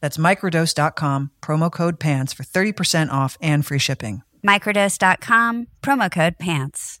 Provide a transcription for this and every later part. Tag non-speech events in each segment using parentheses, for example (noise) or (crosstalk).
That's microdose.com, promo code PANTS for 30% off and free shipping. Microdose.com, promo code PANTS.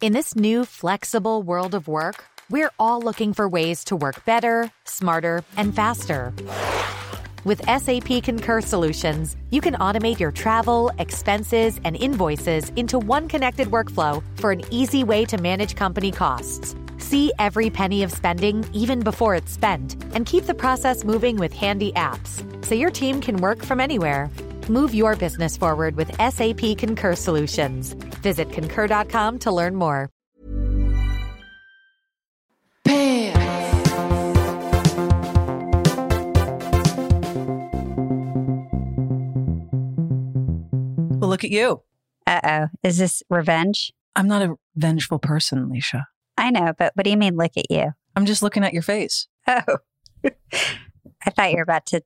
In this new flexible world of work, we're all looking for ways to work better, smarter, and faster. With SAP Concur Solutions, you can automate your travel, expenses, and invoices into one connected workflow for an easy way to manage company costs. See every penny of spending even before it's spent, and keep the process moving with handy apps so your team can work from anywhere. Move your business forward with SAP Concur Solutions. Visit concur.com to learn more. Well, look at you. Uh oh. Is this revenge? I'm not a vengeful person, Leisha. I know, but what do you mean, look at you? I'm just looking at your face. Oh. (laughs) I thought you were about to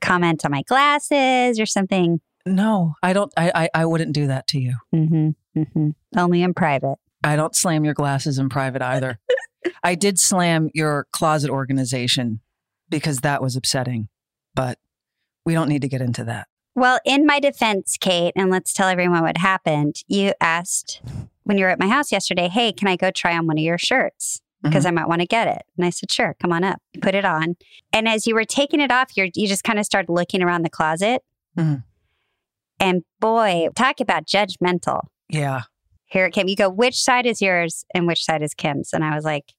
comment on my glasses or something. No, I don't. I, I, I wouldn't do that to you. Mm-hmm. Mm-hmm. Only in private. I don't slam your glasses in private either. (laughs) I did slam your closet organization because that was upsetting, but we don't need to get into that. Well, in my defense, Kate, and let's tell everyone what happened. You asked when you were at my house yesterday, hey, can I go try on one of your shirts? Because I might want to get it. And I said, sure, come on up. You put it on. And as you were taking it off, you're, you just kind of started looking around the closet. Mhm. And boy, talk about judgmental. Yeah. Here it came. You go, which side is yours and which side is Kim's? And I was like,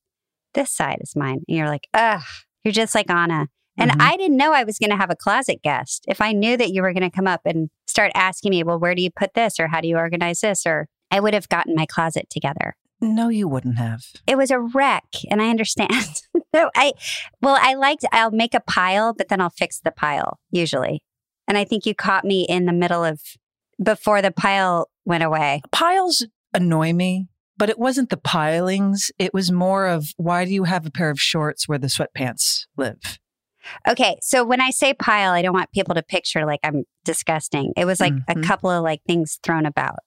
this side is mine. And you're like, ugh, you're just like Anna. And Mhm. I didn't know I was going to have a closet guest. If I knew that you were going to come up and start asking me, well, where do you put this? Or how do you organize this? Or I would have gotten my closet together. No, you wouldn't have. It was a wreck. And I understand. (laughs) no, I, well, I liked, I'll make a pile, but then I'll fix the pile usually. And I think you caught me in the middle of before the pile went away. Piles annoy me, but it wasn't the pilings. It was more of why do you have a pair of shorts where the sweatpants live? Okay, so when I say pile, I don't want people to picture like I'm disgusting. It was like Mhm. a couple of like things thrown about.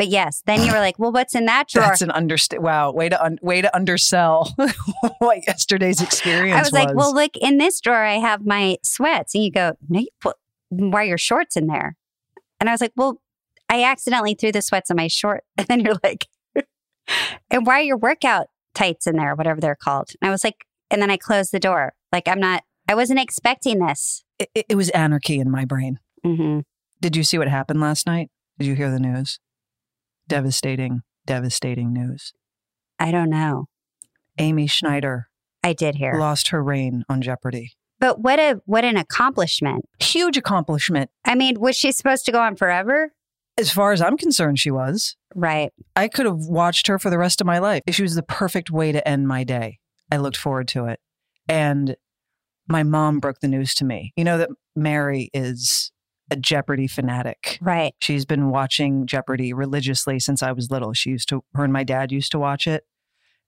But yes, then you were like, "Well, what's in that drawer?" That's an underst. Wow, way to un- way to undersell (laughs) what yesterday's experience (laughs) I was like, "Well, look in this drawer, I have my sweats." And you go, "No, you put why are your shorts in there?" And I was like, "Well, I accidentally threw the sweats in my short." (laughs) And then you're like, "And why are your workout tights in there, whatever they're called?" And I was like, and then I closed the door. Like I'm not. I wasn't expecting this. it, it- was anarchy in my brain. hmm Did you see what happened last night? Did you hear the news? Devastating, devastating news. I don't know. Amy Schneider I did hear. lost her reign on Jeopardy. But what a what an accomplishment. Huge accomplishment. I mean, was she supposed to go on forever? As far as I'm concerned, she was. Right. I could have watched her for the rest of my life. She was the perfect way to end my day. I looked forward to it. And my mom broke the news to me. You know that Mary is a Jeopardy fanatic. Right. She's been watching Jeopardy religiously since I was little. She used to, her and my dad used to watch it.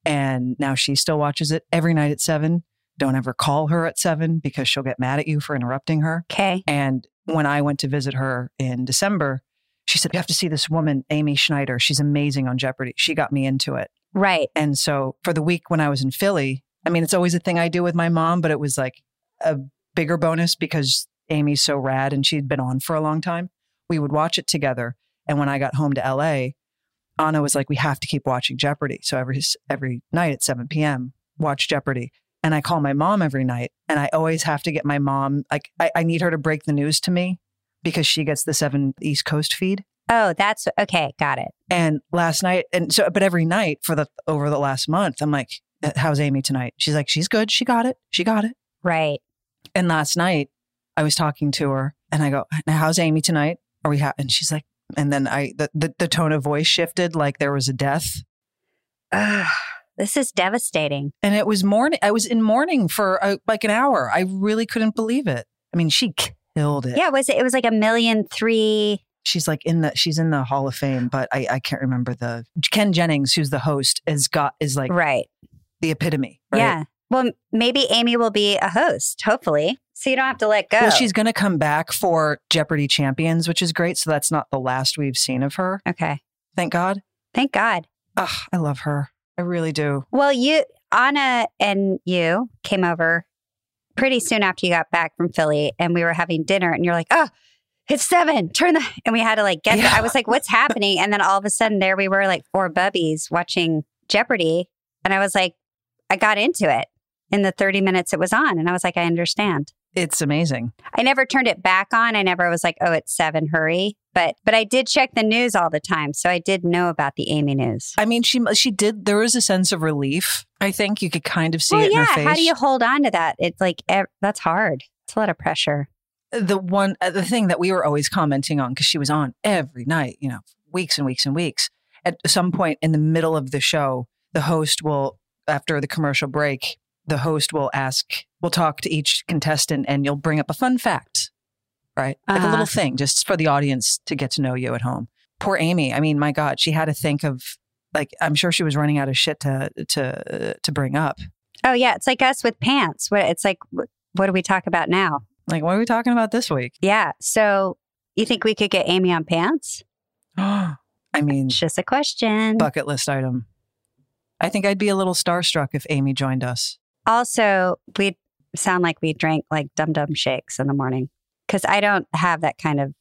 And now she still watches it every night at seven. Don't ever call her at seven because she'll get mad at you for interrupting her. Okay. And when I went to visit her in December, she said, You have to see this woman, Amy Schneider. She's amazing on Jeopardy. She got me into it. Right. And so for the week when I was in Philly, I mean, it's always a thing I do with my mom, but it was like a bigger bonus because Amy's so rad and she'd been on for a long time. We would watch it together. And when I got home to LA, Anna was like, "We have to keep watching Jeopardy." So every every night at 7 p.m., watch Jeopardy. And I call my mom every night, and I always have to get my mom like I, I need her to break the news to me because she gets the seven East Coast feed. Oh, that's okay. Got it. And last night, and so, but every night for the over the last month, I'm like, "How's Amy tonight?" She's like, "She's good. She got it. She got it." Right. And last night, I was talking to her, and I go, "Now, how's Amy tonight? Are we?" Ha-? And she's like, and then I the, the the tone of voice shifted like there was a death. Ugh, this is devastating. And it was morning. I was in mourning for uh, like an hour. I really couldn't believe it. I mean, she killed it. Yeah, It was it? It was like a million three. She's like in the she's in the Hall of Fame, but I I can't remember the Ken Jennings, who's the host, is got is like Right. the epitome. Right? Yeah. Well, maybe Amy will be a host, hopefully. So you don't have to let go. Well, she's going to come back for Jeopardy Champions, which is great. So that's not the last we've seen of her. okay. Thank God. Thank God. Ugh, I love her. I really do. Well, you, Anna, and you came over pretty soon after you got back from Philly, and we were having dinner, and you're like, "Oh, it's seven. Turn the," (laughs) and we had to like get. Yeah. I was like, "What's happening?" And then all of a sudden, there we were, like four bubbies watching Jeopardy, and I was like, I got into it in the 30 minutes it was on, and I was like, I understand. It's amazing. I never turned it back on. I never was like, "Oh, it's seven. Hurry!" But but I did check the news all the time, so I did know about the Amy news. I mean, she she did. There was a sense of relief. I think you could kind of see well, it in yeah. her face. How do you hold on to that? It's like ev- that's hard. It's a lot of pressure. the one uh, the thing that we were always commenting on because she was on every night, you know, weeks and weeks and weeks. At some point in the middle of the show, the host will, after the commercial break, the host will ask, will talk to each contestant, and you'll bring up a fun fact, right? Like a Uh-huh. little thing, just for the audience to get to know you at home. Poor Amy. I mean, my God, she had to think of like I'm sure she was running out of shit to to to bring up. Oh yeah, it's like us with pants. What it's like. What do we talk about now? Like, what are we talking about this week? Yeah. So you think we could get Amy on pants? (gasps) I mean, It's just a question. bucket list item. I think I'd be a little starstruck if Amy joined us. Also, we sound like we drank like dum dum shakes in the morning because I don't have that kind of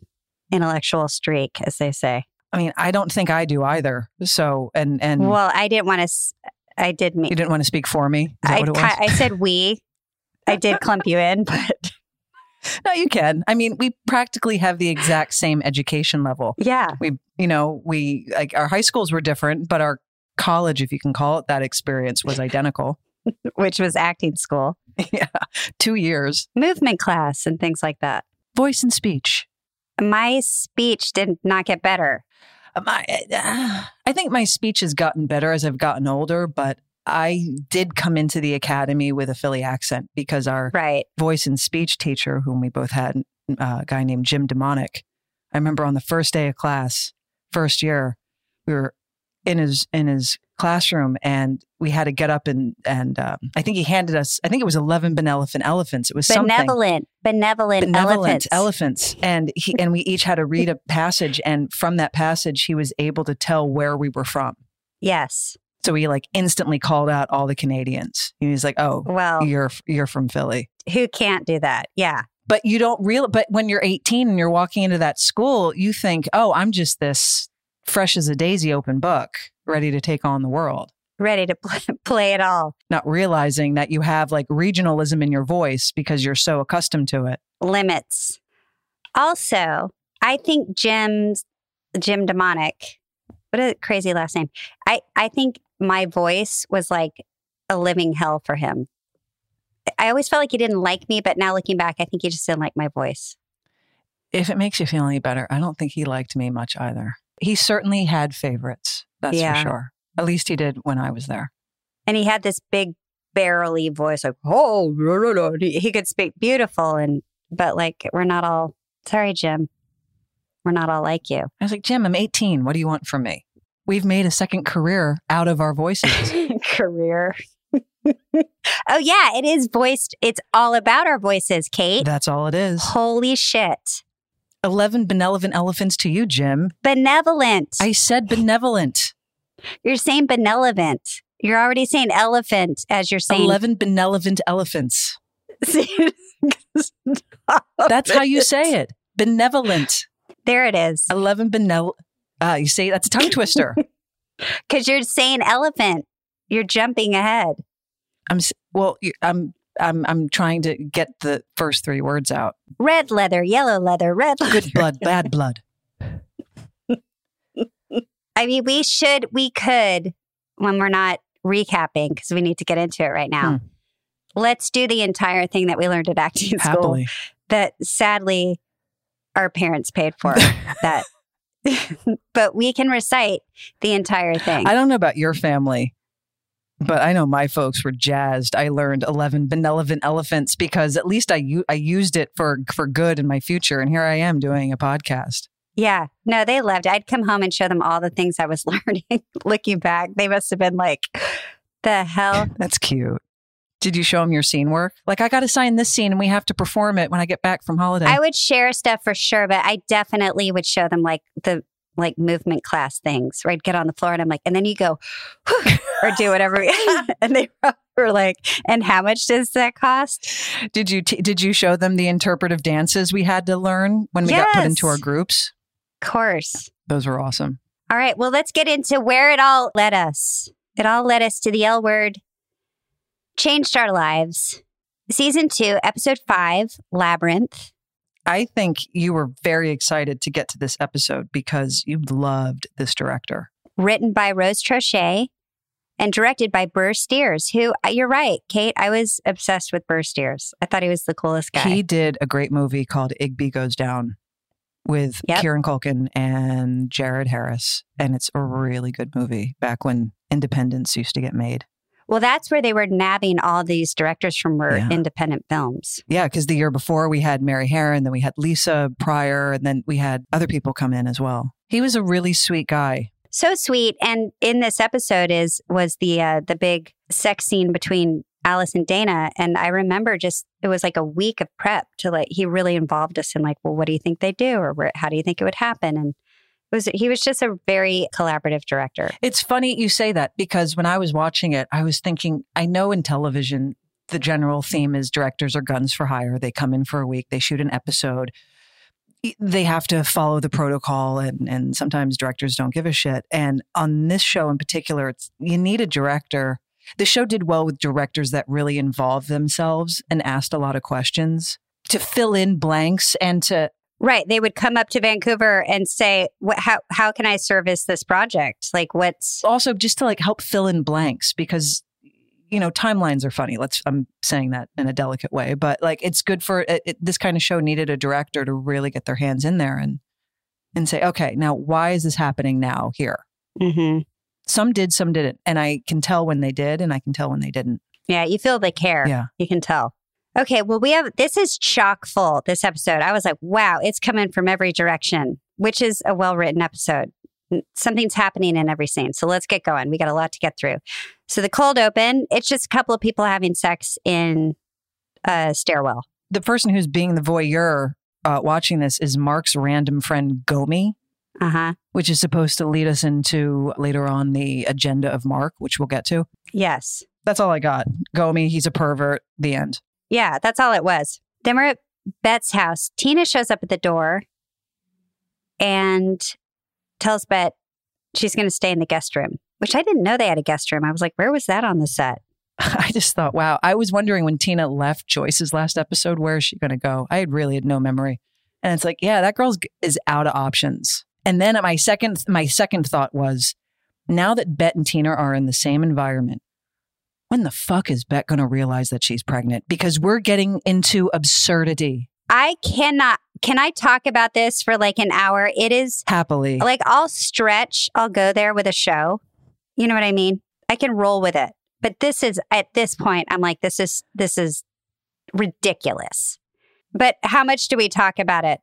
intellectual streak, as they say. I mean, I don't think I do either. So, and and Well, I didn't want to. I did mean. you didn't want to speak for me. Is that I, what it was? I said we. I did clump you in, (laughs) but (laughs) no, you can. I mean, we practically have the exact same education level. yeah. We, you know, we like our high schools were different, but our college, if you can call it that, experience was identical. (laughs) which was acting school, (laughs) yeah, two years. movement class, and things like that. Voice and speech. My speech did not get better. Um, I, I think my speech has gotten better as I've gotten older, but I did come into the academy with a Philly accent because our Right. voice and speech teacher, whom we both had, uh, a guy named Jim Demonic. I remember on the first day of class, first year, we were in his in his classroom, and we had to get up and and um, I think he handed us. I think it was eleven benevolent elephants. It was something Benevolent, benevolent, benevolent elephants. elephants, and he and we each had to read a passage, and from that passage, he was able to tell where we were from. Yes. So he like instantly called out all the Canadians. He was like, "Oh, Well, you're you're from Philly." who can't do that? Yeah. but you don't real but when you're 18 and you're walking into that school you think oh i'm just this fresh as a daisy open book ready to take on the world Ready to pl- (laughs) play it all. not realizing that you have like regionalism in your voice because you're so accustomed to it Limits. Also, I think Jim's Jim Demonic. What a crazy last name. I I think my voice was like a living hell for him. I always felt like he didn't like me, but now looking back, I think he just didn't like my voice. if it makes you feel any better i don't think he liked me much either he certainly had favorites that's Yeah. for sure at least he did when i was there And he had this big barrely voice, like oh, blah, blah, blah." he he could speak beautiful, and but like we're not all. Sorry, Jim, we're not all like you. i was like jim i'm 18 what do you want from me we've made a second career out of our voices (laughs) Career. (laughs) oh yeah, it is voiced. It's all about our voices, Kate. that's all it is Holy shit. 11 benevolent elephants to you, Jim. Benevolent. I said benevolent. You're saying benevolent. You're already saying elephant as you're saying. 11 benevolent elephants. (laughs) That's how you say it. Benevolent. There it is. 11 benevol. Uh, you say that's a tongue twister. (laughs) Because you're saying elephant. You're jumping ahead. I'm well. I'm I'm I'm trying to get the first three words out. Red leather, yellow leather, red leather. Good blood, bad (laughs) blood. I mean, we should, we could, when we're not recapping, because we need to get into it right now. Hmm. Let's do the entire thing that we learned at acting school that sadly our parents paid for. (laughs) that, (laughs) but we can recite the entire thing. I don't know about your family, but I know my folks were jazzed. I learned 11 benevolent elephants because at least I u- I used it for for good in my future and here I am doing a podcast. Yeah. No, they loved it. I'd come home and show them all the things I was (laughs) learning. Looking back, they must have been like, the hell? (laughs) That's cute. Did you show them your scene work? Like I got to sign this scene and we have to perform it when I get back from holiday. I would share stuff for sure, but I definitely would show them like the like movement class things right? Get on the floor and I'm like, and then you go or do whatever. (laughs) (laughs) and they (laughs) were like, and how much does that cost? did you t- did you show them the interpretive dances we had to learn when we got put into our groups? Of course. Those were awesome. All right. Well, let's get into where it all led us. It all led us to the L word, changed our lives. Season two, episode five, Labyrinth. I think you were very excited to get to this episode because you loved this director. written by Rose Troche and directed by Burr Steers, who uh, you're right, Kate. I was obsessed with Burr Steers. I thought he was the coolest guy. He did a great movie called Igby Goes Down with Yep. Kieran Culkin and Jared Harris. And it's a really good movie back when Independence used to get made. Well, that's where they were nabbing all these directors from were Yeah. independent films. Yeah, because the year before we had Mary Harron, then we had Lisa Pryor, and then we had other people come in as well. He was a really sweet guy. So sweet. And in this episode is was the uh, the big sex scene between Alice and Dana. And I remember just it was like a week of prep to like he really involved us in like, well, what do you think they do, or where, how do you think it would happen? And was he was just a very collaborative director. It's funny you say that because when I was watching it, I was thinking, I know in television, the general theme is directors are guns for hire. They come in for a week, they shoot an episode. They have to follow the protocol, and, and sometimes directors don't give a shit. And on this show in particular, it's, you need a director. The show did well with directors that really involved themselves and asked a lot of questions to fill in blanks and to Right. They would come up to Vancouver and say, what, how, how can I service this project? Like, what's, also just to like help fill in blanks because you know timelines are funny let's i'm saying that in a delicate way but like it's good for it, it- this kind of show needed a director to really get their hands in there and and say okay now why is this happening now here Mhm. some did some didn't and i can tell when they did and i can tell when they didn't yeah, you feel the care. Yeah. You can tell. Okay. Well, we have, this is chock full, this episode. I was like, wow, it's coming from every direction, which is a well written episode. Something's happening in every scene. So let's get going. We got a lot to get through. So the cold open, it's just a couple of people having sex in a stairwell. the person who's being the voyeur uh, watching this is mark's random friend gomey Uh huh. which is supposed to lead us into later on the agenda of mark which we'll get to Yes. that's all i got gomey he's a pervert the end Yeah, that's all it was. Then we're at Bette's house. Tina shows up at the door and tells Bette she's going to stay in the guest room, which I didn't know they had a guest room. I was like, where was that on the set? (laughs) I just thought, wow. I was wondering when Tina left Joyce's last episode, where is she going to go? I had really had no memory, and it's like, yeah, that girl's is out of options. And then my second, my second thought was, now that Bette and Tina are in the same environment, when the fuck is Bette going to realize that she's pregnant? Because we're getting into absurdity I cannot. Can I talk about this for like an hour? It is happily. like I'll stretch, I'll go there with a show. You know what I mean? I can roll with it. But this is at this point, I'm like, this is this is ridiculous. But how much do we talk about it?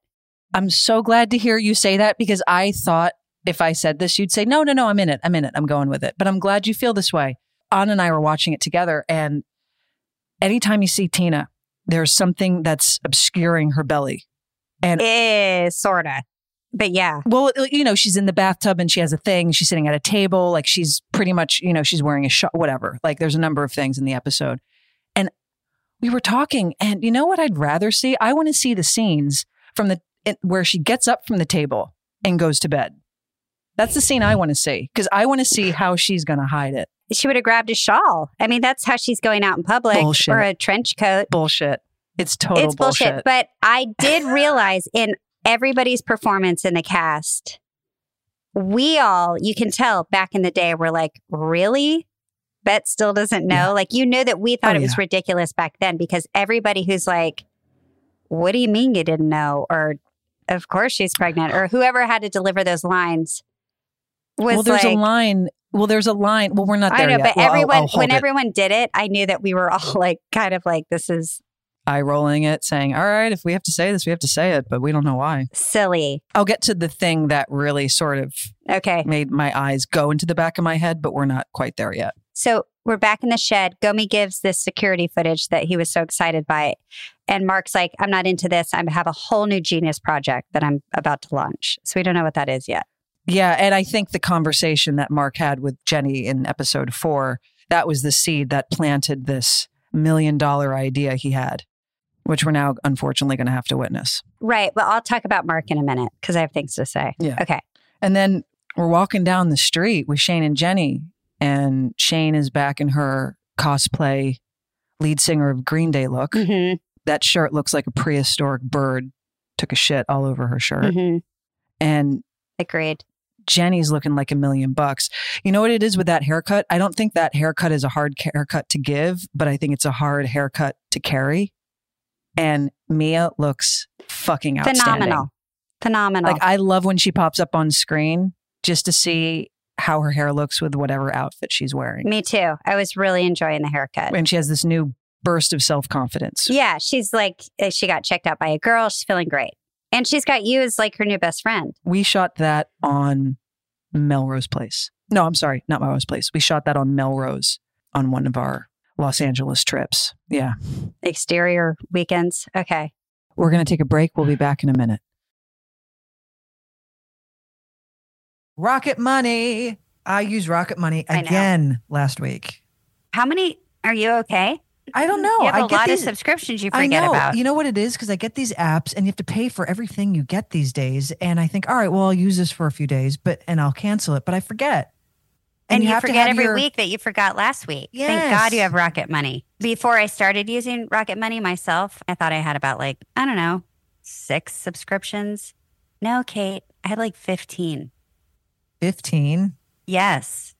I'm so glad to hear you say that because I thought if I said this, you'd say, no, no, no, I'm in it. I'm in it. I'm going with it. But I'm glad you feel this way. Anna and I were watching it together. And anytime you see Tina, there's something that's obscuring her belly. And Eh, sorta. But yeah. well, you know, she's in the bathtub and she has a thing. She's sitting at a table. Like she's pretty much, you know, she's wearing a shot, whatever. Like there's a number of things in the episode. And we were talking, and you know what I'd rather see? I want to see the scenes from the where she gets up from the table and goes to bed. That's the scene I want to see because I want to see how she's going to hide it. She would have grabbed a shawl. I mean, that's how she's going out in public Bullshit. or a trench coat. Bullshit. It's total it's bullshit. bullshit. But I (laughs) did realize in everybody's performance in the cast, we all, you can tell back in the day, we're like, really? Bette still doesn't know. Yeah. Like, you know that we thought Oh, it was yeah. ridiculous back then because everybody who's like, what do you mean you didn't know? Or, of course she's pregnant, or whoever had to deliver those lines well, there's like, a line. Well, there's a line. Well, we're not I there know, yet. but Well, I'll- everyone, I'll when it. everyone did it, I knew that we were all like, kind of like, this is eye rolling it, saying, "All right, if we have to say this, we have to say it," but we don't know why. silly. I'll get to the thing that really sort of Okay. made my eyes go into the back of my head, but we're not quite there yet. So we're back in the shed. Gomey gives this security footage that he was so excited by. And Mark's like, I'm not into this. I have a whole new genius project that I'm about to launch. So we don't know what that is yet. Yeah, and I think the conversation that Mark had with Jenny in episode four, that was the seed that planted this million dollar idea he had, which we're now unfortunately going to have to witness. Right. Well, I'll talk about Mark in a minute because I have things to say. Yeah. Okay. And then we're walking down the street with Shane and Jenny, and Shane is back in her cosplay lead singer of Green Day look. hmm That shirt looks like a prehistoric bird took a shit all over her shirt. hmm And Agreed. Jenny's looking like a million bucks. You know what it is with that haircut? I don't think that haircut is a hard haircut to give, but I think it's a hard haircut to carry. And Mia looks fucking outstanding. Phenomenal. Phenomenal. Like I love when she pops up on screen just to see how her hair looks with whatever outfit she's wearing. Me too. I was really enjoying the haircut. And she has this new burst of self-confidence. Yeah. She's like, uh, she got checked out by a girl. She's feeling great. And she's got you as like her new best friend. We shot that on Melrose Place. No, I'm sorry, not Melrose Place. We shot that on Melrose on one of our Los Angeles trips. Yeah. Exterior weekends. Okay. We're going to take a break. We'll be back in a minute. Rocket Money. I used Rocket Money again last week. How many are you okay? I don't know. You have I a get lot these, of subscriptions you I forget know. about. You know what it is? Because I get these apps and you have to pay for everything you get these days. And I think, all right, well, I'll use this for a few days, but and I'll cancel it. But I forget. and you, have forget every your- week that you forgot last week. Thank God you have Rocket Money. Before I started using Rocket Money myself, I thought I had about like, I don't know, six subscriptions. No, Kate, I had like 15. 15. Yes.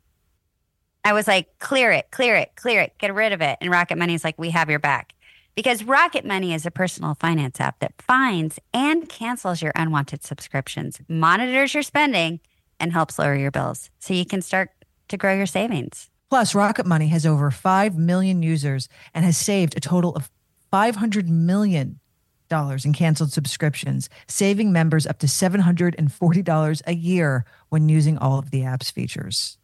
I was like, clear it, clear it, clear it, get rid of it. And Rocket Money is like, we have your back. Because Rocket Money is a personal finance app that finds and cancels your unwanted subscriptions, monitors your spending, and helps lower your bills so you can start to grow your savings. Plus, Rocket Money has over 5 million users and has saved a total of $500 million in canceled subscriptions, saving members up to $740 a year when using all of the app's features.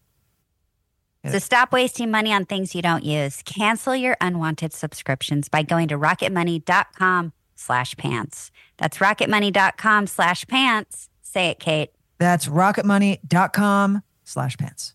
So stop wasting money on things you don't use. Cancel your unwanted subscriptions by going to rocketmoney.com slash pants. That's rocketmoney.com slash pants. Say it, Kate. That's rocketmoney.com slash pants.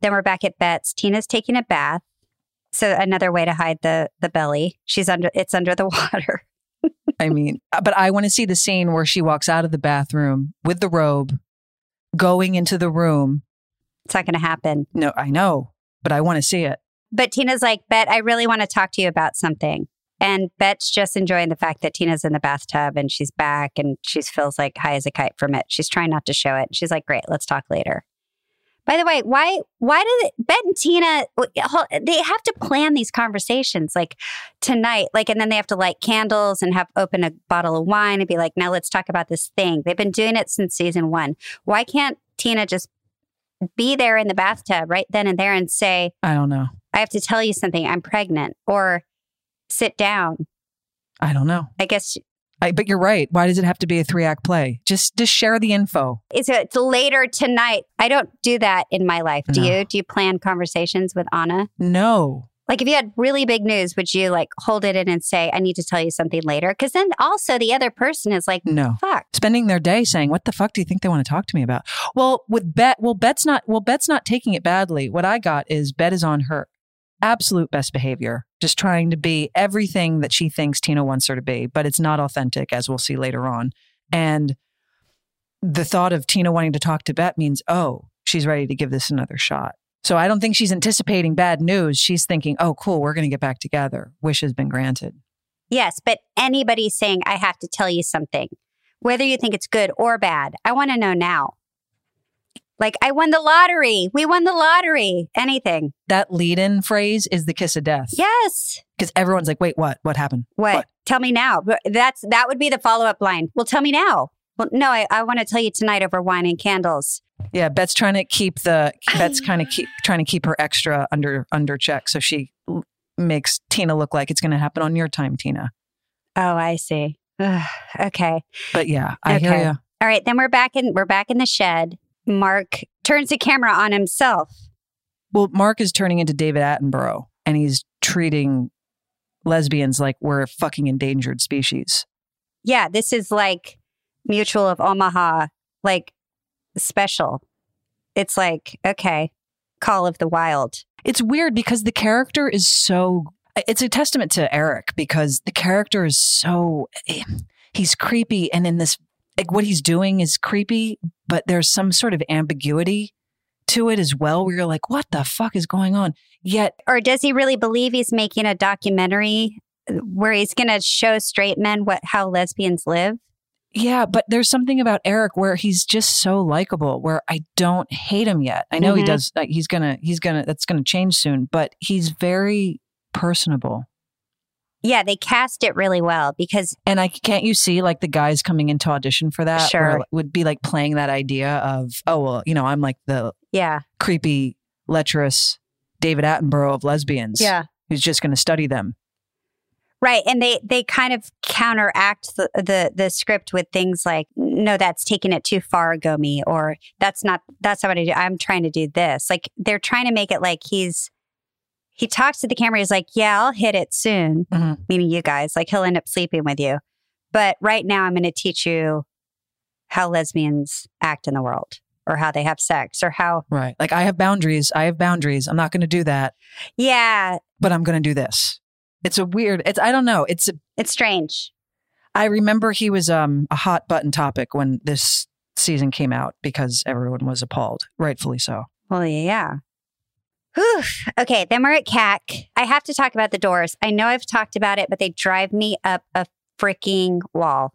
Then we're back at Bette's. Tina's taking a bath. So another way to hide the the belly. She's under it's under the (laughs) water. I mean, uh, but I want to see the scene where she walks out of the bathroom with the robe, going into the room. It's not gonna happen. No, I know, but I want to see it. But Tina's like, Bette, I really want to talk to you about something. And Bette's just enjoying the fact that Tina's in the bathtub and she's back and she feels like high as a kite from it. She's trying not to show it. She's like, Great, let's talk later. By the way, why why do they, Bette and Tina they have to plan these conversations like tonight, like, and then they have to light candles and have open a bottle of wine and be like, now let's talk about this thing. They've been doing it since season one. Why can't Tina just be there in the bathtub right then and there and say, I don't know. I have to tell you something. I'm pregnant, or sit down. I don't know. I guess I, but you're right. Why does it have to be a three act play? Just just share the info. it's it's later tonight. I don't do that in my life. Do No. you? Do you plan conversations with Anna? No. Like if you had really big news, would you like hold it in and say, I need to tell you something later? Because then also the other person is like, No. fuck. Spending their day saying, "What the fuck do you think they want to talk to me about?" Well, with Bette, well, Bette's not. Well, Bette's not taking it badly. What I got is Bette is on her absolute best behavior, just trying to be everything that she thinks Tina wants her to be, but it's not authentic, as we'll see later on. And the thought of Tina wanting to talk to Bette means, oh, she's ready to give this another shot. So I don't think she's anticipating bad news. She's thinking, oh, cool, we're going to get back together. Wish has been granted. Yes, but anybody saying, I have to tell you something, whether you think it's good or bad, I want to know now. Like, I won the lottery. We won the lottery. Anything. That lead in phrase is the kiss of death. Yes. Because everyone's like, wait, what? What happened? What? Tell me now. That's that would be the follow up line. Well, tell me now. Well, no, I, I want to tell you tonight over wine and candles. Yeah, Bette's trying to keep the (sighs) Bette's kind of keep trying to keep her extra under under check, so she l- makes Tina look like it's going to happen on your time, Tina. Oh, I see. Ugh, (sighs) okay. But yeah, I hear you. All right, then we're back in we're back in the shed. Mark turns the camera on himself. Well, Mark is turning into David Attenborough, and he's treating lesbians like we're a fucking endangered species. Yeah, this is like Mutual of Omaha, like special. It's like, okay, Call of the Wild. It's weird because the character is so. It's a testament to Eric because the character is so. Eh, he's creepy, and in this, like what he's doing is creepy, but there's some sort of ambiguity to it as well, where you're like, what the fuck is going on? Yet, Or does he really believe he's making a documentary where he's going to show straight men what how lesbians live? yeah, but there's something about Eric where he's just so likable, where I don't hate him yet. I know he Mhm. does. Like, he's gonna, he's gonna, that's gonna change soon, but he's very personable. Yeah, they cast it really well because And I can't you see like the guys coming into audition for that? Sure. would be like playing that idea of, oh well, you know, I'm like the yeah. creepy, lecherous David Attenborough of lesbians. Yeah. Who's just gonna study them. Right, and they they kind of counteract the, the the script with things like, "No, that's taking it too far, Gomey," or "That's not that's not what I do. I'm trying to do this." Like they're trying to make it like he's he talks to the camera. He's like, "Yeah, I'll hit it soon," Mhm. meaning you guys. Like he'll end up sleeping with you, but right now I'm going to teach you how lesbians act in the world, or how they have sex, or how Right. Like I have boundaries. I have boundaries. I'm not gonna do that, yeah, but I'm gonna do this. It's a weird, it's I don't know. It's a it's strange. I remember he was um, a hot button topic when this season came out because everyone was appalled, rightfully so. Well, yeah. Whew. Okay, then we're at CAC. I have to talk about the doors. I know I've talked about it, but they drive me up a freaking wall.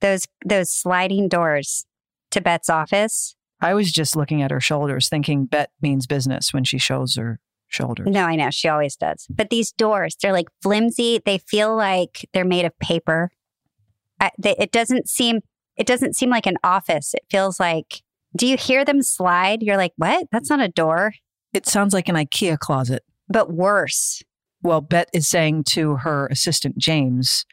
Those those sliding doors to Bette's office. I was just looking at her shoulders, thinking Bette means business when she shows her shoulders. No, I know she always does. But these doors, they're like flimsy. They feel like they're made of paper. I, they, it doesn't seem it doesn't seem like an office. It feels like. Do you hear them slide? You're like, what? That's not a door. It sounds like an IKEA closet. But worse. Well, Bette is saying to her assistant, James,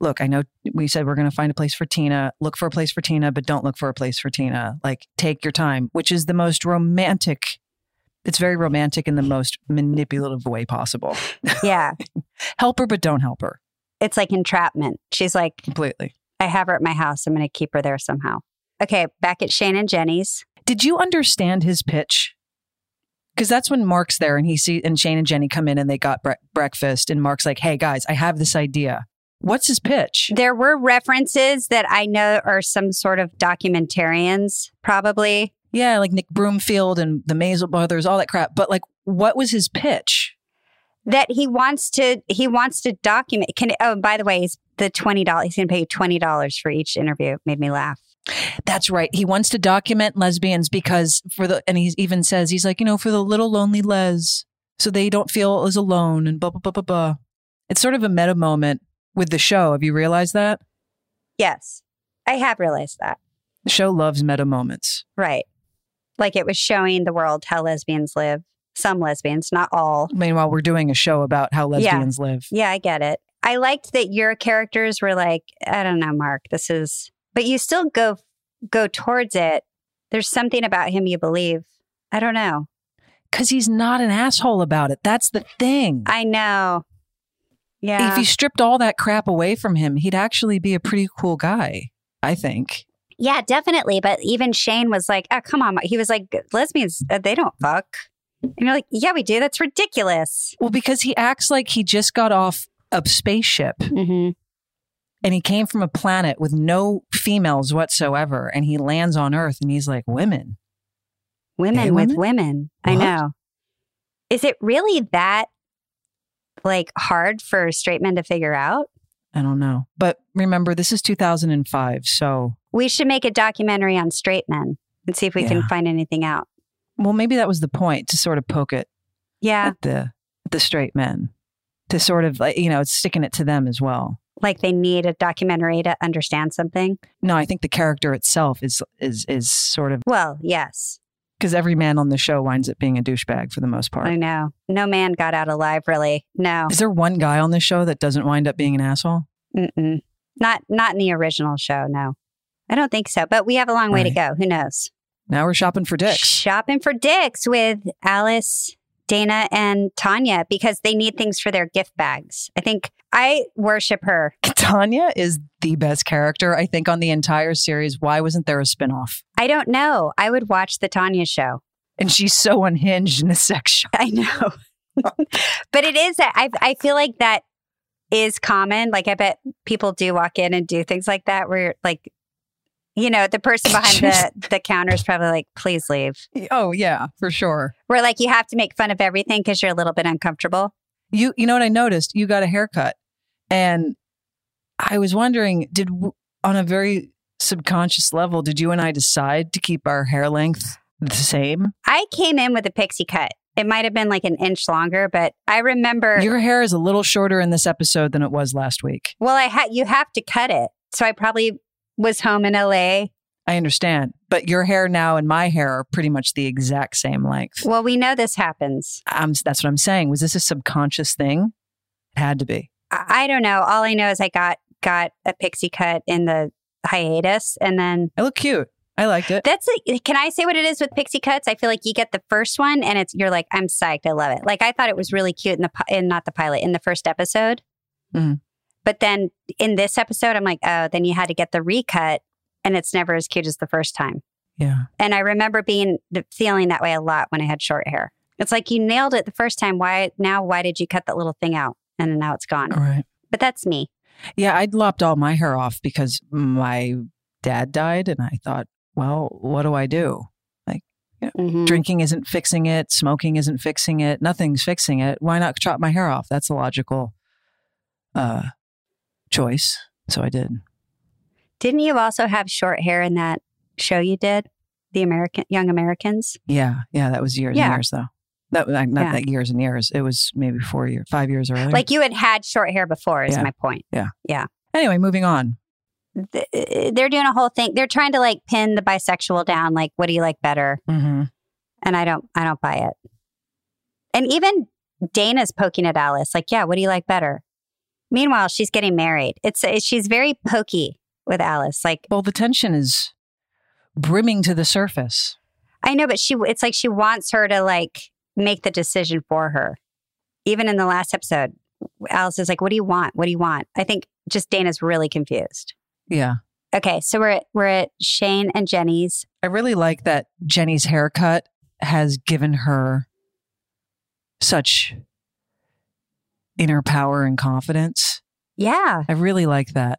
look, I know we said we're going to find a place for Tina. Look for a place for Tina, but don't look for a place for Tina. Like, take your time, which is the most romantic. It's very romantic in the most manipulative way possible. (laughs) Yeah. help her, but don't help her it's like entrapment. She's like, completely. I have her at my house. I'm going to keep her there somehow. Okay, back at Shane and Jenny's. Did you understand his pitch? Because that's when Mark's there and he see and Shane and Jenny come in and they got bre- breakfast and Mark's like, "Hey guys, I have this idea. What's his pitch?" There were references that I know are some sort of documentarians, probably. Yeah, like Nick Broomfield and the Maysles brothers, all that crap. But like, what was his pitch? That he wants to he wants to document. Can oh, by the way, he's the twenty dollars. He's going to pay you twenty dollars for each interview. Made me laugh. That's right. He wants to document lesbians because for the, and he even says, he's like, you know, for the little lonely les, so they don't feel as alone and blah, blah, blah, blah, blah. It's sort of a meta moment with the show. Have you realized that? Yes, I have realized that. The show loves meta moments. Right. Like it was showing the world how lesbians live. Some lesbians, not all. Meanwhile, we're doing a show about how lesbians live. Yeah, I get it. I liked that your characters were like, I don't know, Mark, this is, but you still go go towards it. There's something about him you believe. I don't know. Because he's not an asshole about it. That's the thing. I know. Yeah. If you stripped all that crap away from him, he'd actually be a pretty cool guy, I think. yeah, definitely. But even Shane was like, oh, come on. He was like, lesbians, uh, they don't fuck. And you're like, yeah, we do. That's ridiculous. Well, because he acts like he just got off a spaceship Mm-hmm. And he came from a planet with no females whatsoever and he lands on Earth and he's like, women. Women with women? women. I know. Is it really that like hard for straight men to figure out? I don't know. But remember, this is 2005. So, We should make a documentary on straight men and see if we can find anything out. well, maybe that was the point to sort of poke it Yeah. at the, the straight men, to sort of like, you know, it's sticking it to them as well. Like they need a documentary to understand something. No, I think the character itself is is is sort of Well, yes. because every man on the show winds up being a douchebag for the most part. I know. No man got out alive, really. No. Is there one guy on the show that doesn't wind up being an asshole? Mm-mm. Not not in the original show, no. I don't think so. But we have a long way to go. Who knows? Now we're shopping for dicks. Shopping for dicks with Alice, Dana, and Tonya because they need things for their gift bags. I think I worship her. (laughs) Tonya is the best character, I think, on the entire series. Why wasn't there a spinoff? I don't know. I would watch the Tonya show. And she's so unhinged in the sex shop. I know. but it is I I feel like that is common. Like I bet people do walk in and do things like that where like you know, the person behind (laughs) the, the counter is probably like, please leave. Oh yeah, for sure. Where like you have to make fun of everything because you're a little bit uncomfortable. You you know what I noticed? You got a haircut, and I was wondering, did on a very subconscious level, did you and I decide to keep our hair length the same? I came in with a pixie cut. It might have been like an inch longer, but I remember Your hair is a little shorter in this episode than it was last week. well, I had you have to cut it. So I probably was home in LA. I understand, but your hair now and my hair are pretty much the exact same length. Well, we know this happens. Um, that's what I'm saying. Was this a subconscious thing? It had to be. I, I don't know. All I know is I got got a pixie cut in the hiatus, and then I look cute. I liked it. that's. A, can I say what it is with pixie cuts? I feel like you get the first one, and it's you're like, I'm psyched. I love it. Like I thought it was really cute in the in not the pilot in the first episode, Mhm. But then in this episode, I'm like, oh, then you had to get the recut, and it's never as cute as the first time. Yeah. And I remember being feeling that way a lot when I had short hair. It's like you nailed it the first time. Why now? Why did you cut that little thing out? And now it's gone. All right. But that's me. Yeah, I'd lopped all my hair off because my dad died, and I thought, well, what do I do? Mhm. Drinking isn't fixing it. Smoking isn't fixing it. Nothing's fixing it. Why not chop my hair off? That's a logical uh, choice. So I did. Didn't you also have short hair in that show you did, the American Young Americans? Yeah, yeah. That was years Yeah. and years, though. That like, not Yeah. that years and years. It was maybe four years, five years earlier. Like you had had short hair before. Is Yeah. my point. Yeah. Yeah. Anyway, moving on. They're doing a whole thing. They're trying to like pin the bisexual down. Like, what do you like better? hmm And I don't. I don't buy it. And even Dana's poking at Alice. Like, yeah, what do you like better? Meanwhile, she's getting married. It's, it's she's very pokey with Alice. Like, Well, the tension is brimming to the surface. I know, but she it's like she wants her to like make the decision for her. Even in the last episode, Alice is like, "What do you want? What do you want?" I think just Dana's really confused. Yeah. Okay, so we're at, we're at Shane and Jenny's. I really like that Jenny's haircut has given her such inner power and confidence. Yeah, I really like that.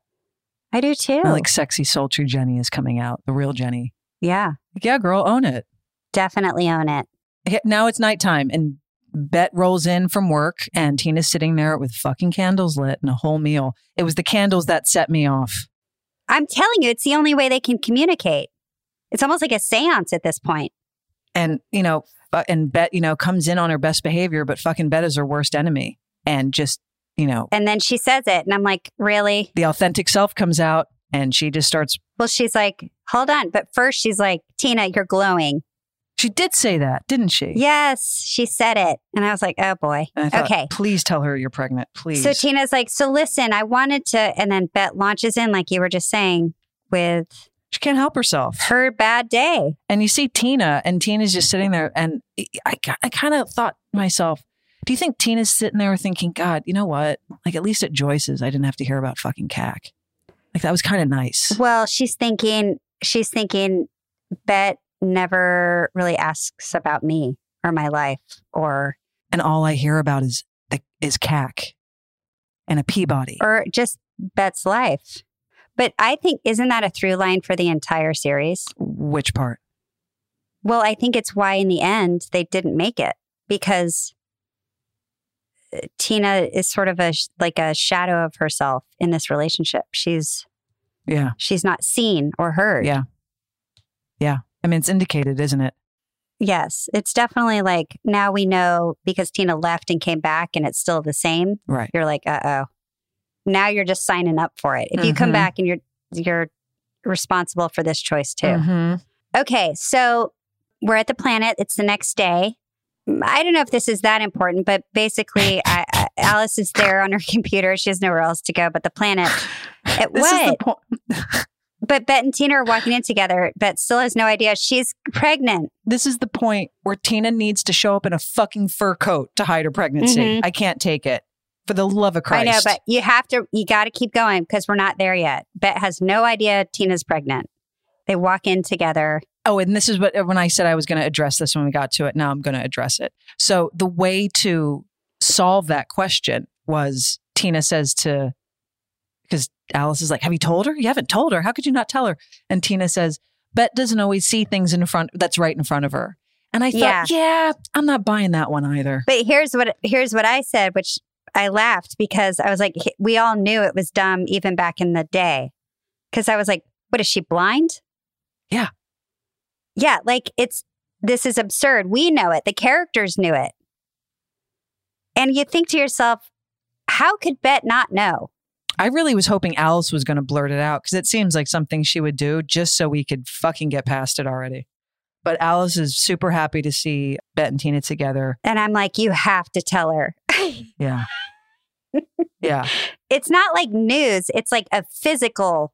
I do too. I like sexy, sultry Jenny is coming out, the real Jenny. yeah, Like, yeah, girl, own it. definitely own it. Now it's nighttime and Bette rolls in from work and Tina's sitting there with fucking candles lit and a whole meal. It was the candles that set me off. I'm telling you, it's the only way they can communicate. It's almost like a seance at this point. And, you know, and Bette, you know, comes in on her best behavior, but fucking Bette is her worst enemy. And just, you know, And then she says it. And I'm like, really? the authentic self comes out and she just starts. Well, she's like, hold on. But first, she's like, Tina, you're glowing. She did say that, didn't she? Yes, she said it. And I was like, oh boy. Thought, okay. Please tell her you're pregnant. Please. So Tina's like, so listen, I wanted to, and then Bette launches in, like you were just saying, with she can't help herself. her bad day. And you see Tina, and Tina's just sitting there. And I, I kind of thought to myself, do you think Tina's sitting there thinking, God, you know what? Like, at least at Joyce's, I didn't have to hear about fucking CAC. Like, that was kind of nice. Well, she's thinking, she's thinking, Bette never really asks about me or my life or, And all I hear about is is CAC and a Peabody. or just Bette's life. But I think, isn't that a through line for the entire series? Which part? Well, I think it's why in the end they didn't make it because Tina is sort of a like a shadow of herself in this relationship. She's Yeah. she's not seen or heard. Yeah. Yeah. I mean, it's indicated, isn't it? Yes, it's definitely like now we know because Tina left and came back and it's still the same. Right. You're like, uh oh. Now you're just signing up for it. If you come Mhm. back and you're you're responsible for this choice too. Mhm. Okay, so we're at the planet. It's the next day. I don't know if this is that important, but basically, (laughs) I, I, Alice is there on her (laughs) computer. She has nowhere else to go but the planet. It, This is the what? (laughs) But Bette and Tina are walking in together. Bette still has no idea she's pregnant. This is the point where Tina needs to show up in a fucking fur coat to hide her pregnancy. Mhm. I can't take it. For the love of Christ. I know, but you have to, you got to keep going because we're not there yet. Bette has no idea Tina's pregnant. They walk in together. Oh, and this is what when I said I was going to address this when we got to it. Now I'm going to address it. So the way to solve that question was Tina says to because Alice is like, "Have you told her? You haven't told her. How could you not tell her?" And Tina says, "Bette doesn't always see things in front that's right in front of her." And I thought, yeah, I'm not buying that one either. But here's what here's what I said, which I laughed because I was like, we all knew it was dumb even back in the day. Because I was like, what is she blind? Yeah. Yeah, like it's this is absurd. We know it. The characters knew it. And you think to yourself, how could Bette not know? I really was hoping Alice was going to blurt it out because it seems like something she would do just so we could fucking get past it already. But Alice is super happy to see Bette and Tina together. And I'm like, you have to tell her. Yeah. (laughs) yeah. it's not like news. It's like a physical,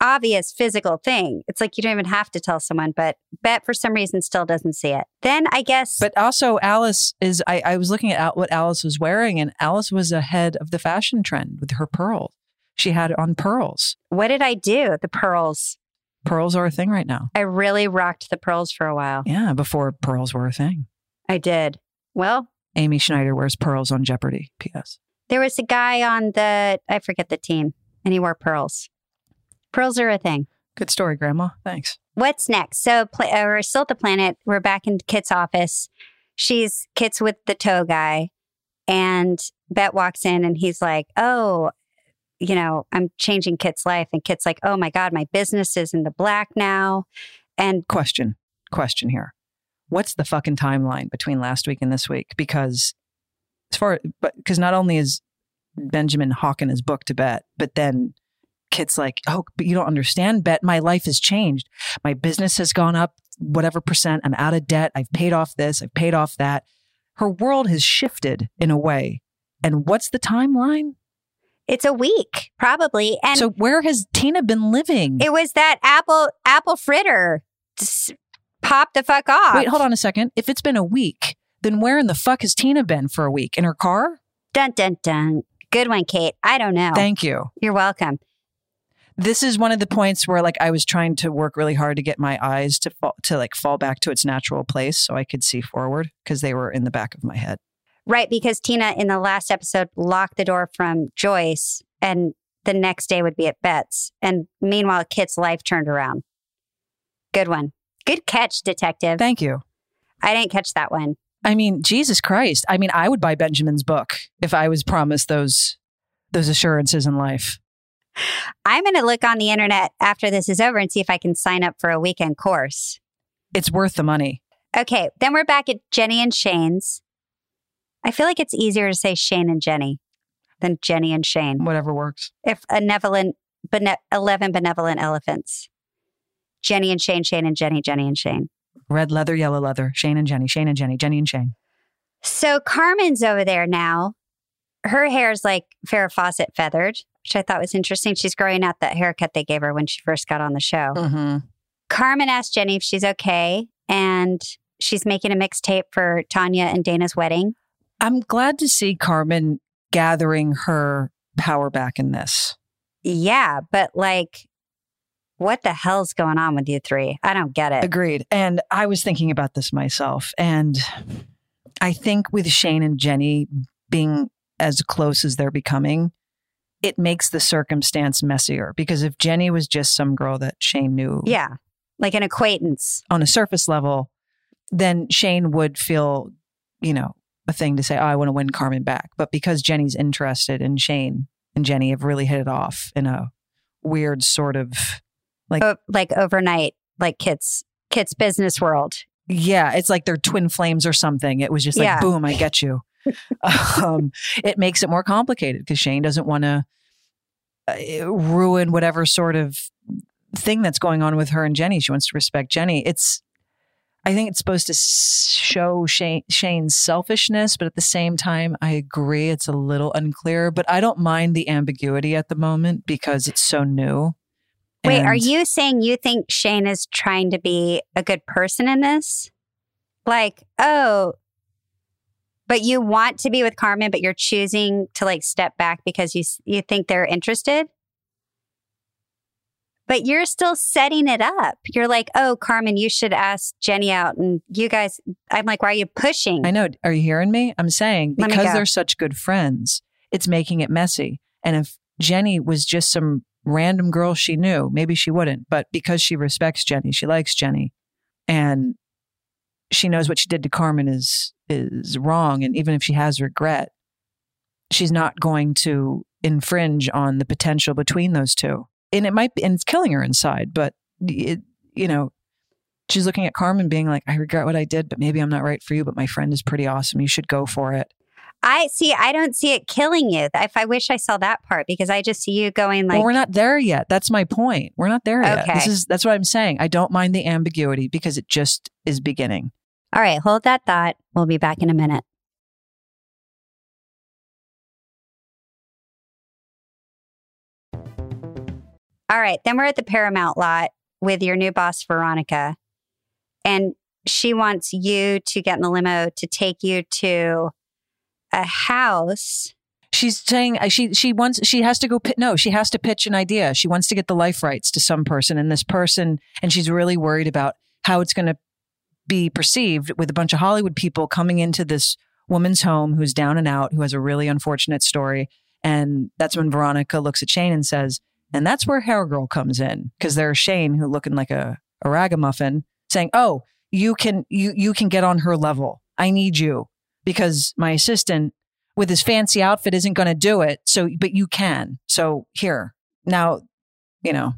obvious physical thing. It's like you don't even have to tell someone, but Bette for some reason still doesn't see it. Then I guess, But also, Alice is, I, I was looking at what Alice was wearing, and Alice was ahead of the fashion trend with her pearls. She had on pearls. what did I do? The pearls. Pearls are a thing right now. I really rocked the pearls for a while. Yeah, before pearls were a thing. I did. Well, Amy Schneider wears pearls on Jeopardy. P.S. there was a guy on the, I forget the team, and he wore pearls. Pearls are a thing. Good story, Grandma. Thanks. What's next? So pla- uh, we're still at the planet. We're back in Kit's office. She's Kit's with the tow guy, and Bette walks in, and he's like, "Oh, you know, I'm changing Kit's life." And Kit's like, "Oh my god, my business is in the black now." And Question. Question here. What's the fucking timeline between last week and this week? Because as far, but because not only is Benjamin hawking his book to Bette, but then Kit's like, oh, but you don't understand, Bette. My life has changed. My business has gone up whatever percent. I'm out of debt. I've paid off this. I've paid off that. Her world has shifted in a way. And what's the timeline? it's a week, probably. And so where has Tina been living? it was that apple apple fritter just pop the fuck off. Wait, hold on a second. If it's been a week, then where in the fuck has Tina been for a week? In her car? Dun dun dun. Good one, Kate. I don't know. Thank you. You're welcome. This is one of the points where like I was trying to work really hard to get my eyes to fall, to like fall back to its natural place so I could see forward because they were in the back of my head. Right, because Tina in the last episode locked the door from Joyce and the next day would be at Bette's. And meanwhile, Kit's life turned around. Good one. Good catch, detective. Thank you. I didn't catch that one. I mean, Jesus Christ. I mean, I would buy Benjamin's book if I was promised those those assurances in life. I'm going to look on the internet after this is over and see if I can sign up for a weekend course. It's worth the money. Okay, then we're back at Jenny and Shane's. I feel like it's easier to say Shane and Jenny than Jenny and Shane. Whatever works. If benevolent, bene- 11 benevolent elephants. Jenny and Shane, Shane and Jenny, Jenny and Shane. Red leather, yellow leather. Shane and Jenny. Shane and Jenny. Jenny and Shane. So Carmen's over there now. Her hair's like Farrah Fawcett feathered, which I thought was interesting. She's growing out that haircut they gave her when she first got on the show. Mm-hmm. Carmen asked Jenny if she's okay, and she's making a mixtape for Tonya and Dana's wedding. I'm glad to see Carmen gathering her power back in this. Yeah, but like, what the hell's going on with you three? I don't get it. Agreed. And I was thinking about this myself. And I think with Shane and Jenny being as close as they're becoming, it makes the circumstance messier. Because if Jenny was just some girl that Shane knew Yeah, like an acquaintance. on a surface level, then Shane would feel, you know, a thing to say, oh, I want to win Carmen back. But because Jenny's interested in Shane and Jenny have really hit it off in a weird sort of like O- like overnight, like kids, kids business world. Yeah, it's like they're twin flames or something. It was just like, Yeah. boom, I get you. (laughs) um, it makes it more complicated because Shane doesn't want to uh, ruin whatever sort of thing that's going on with her and Jenny. She wants to respect Jenny. It's, I think it's supposed to show Shane, Shane's selfishness, but at the same time, I agree it's a little unclear. But I don't mind the ambiguity at the moment because it's so new. Wait, are you saying you think Shane is trying to be a good person in this? Like, oh, but you want to be with Carmen, but you're choosing to like step back because you you think they're interested? But you're still setting it up. You're like, oh, Carmen, you should ask Jenny out. And you guys, I'm like, why are you pushing? I know. Are you hearing me? I'm saying because they're such good friends, it's making it messy. And if Jenny was just some random girl she knew, maybe she wouldn't. But because she respects Jenny, she likes Jenny, and she knows what she did to Carmen is is wrong. And even if she has regret, she's not going to infringe on the potential between those two. And it might be, and it's killing her inside. But it, you know, she's looking at Carmen being like, I regret what I did, but maybe I'm not right for you, but my friend is pretty awesome. You should go for it. I see, I don't see it killing you. If I wish I saw that part because I just see you going like, well, we're not there yet. That's my point. We're not there yet. This Okay. is that's what I'm saying. I don't mind the ambiguity because it just is beginning. all right, hold that thought. We'll be back in a minute. All right, then we're at the Paramount lot with your new boss, Veronica. And she wants you to get in the limo to take you to a house. She's saying uh, she she wants she has to go no she has to pitch an idea. She wants to get the life rights to some person and this person and she's really worried about how it's going to be perceived with a bunch of Hollywood people coming into this woman's home who's down and out who has a really unfortunate story and that's when Veronica looks at Shane and says and that's where Hair Girl comes in because there's Shane who looking like a, a ragamuffin saying oh you can you you can get on her level. I need you because my assistant with his fancy outfit isn't going to do it. So, but you can. So here now, you know,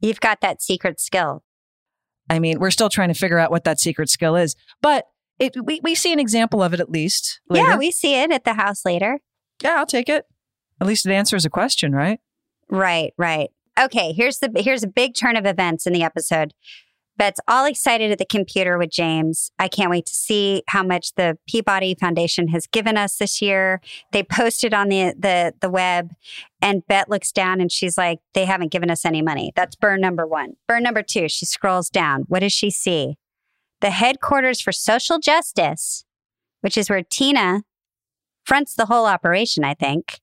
You've got that secret skill. I mean, we're still trying to figure out what that secret skill is, but it, we, we see an example of it at least. Yeah, we see it at the house later. yeah, I'll take it. At least it answers a question, right? Right, right. Okay, here's the here's a big turn of events in the episode. Bette's all excited at the computer with James. I can't wait to see how much the Peabody Foundation has given us this year. They posted on the the the web and Bette looks down and she's like, they haven't given us any money. That's burn number one. Burn number two, she scrolls down. What does she see? The headquarters for social justice, which is where Tina fronts the whole operation, I think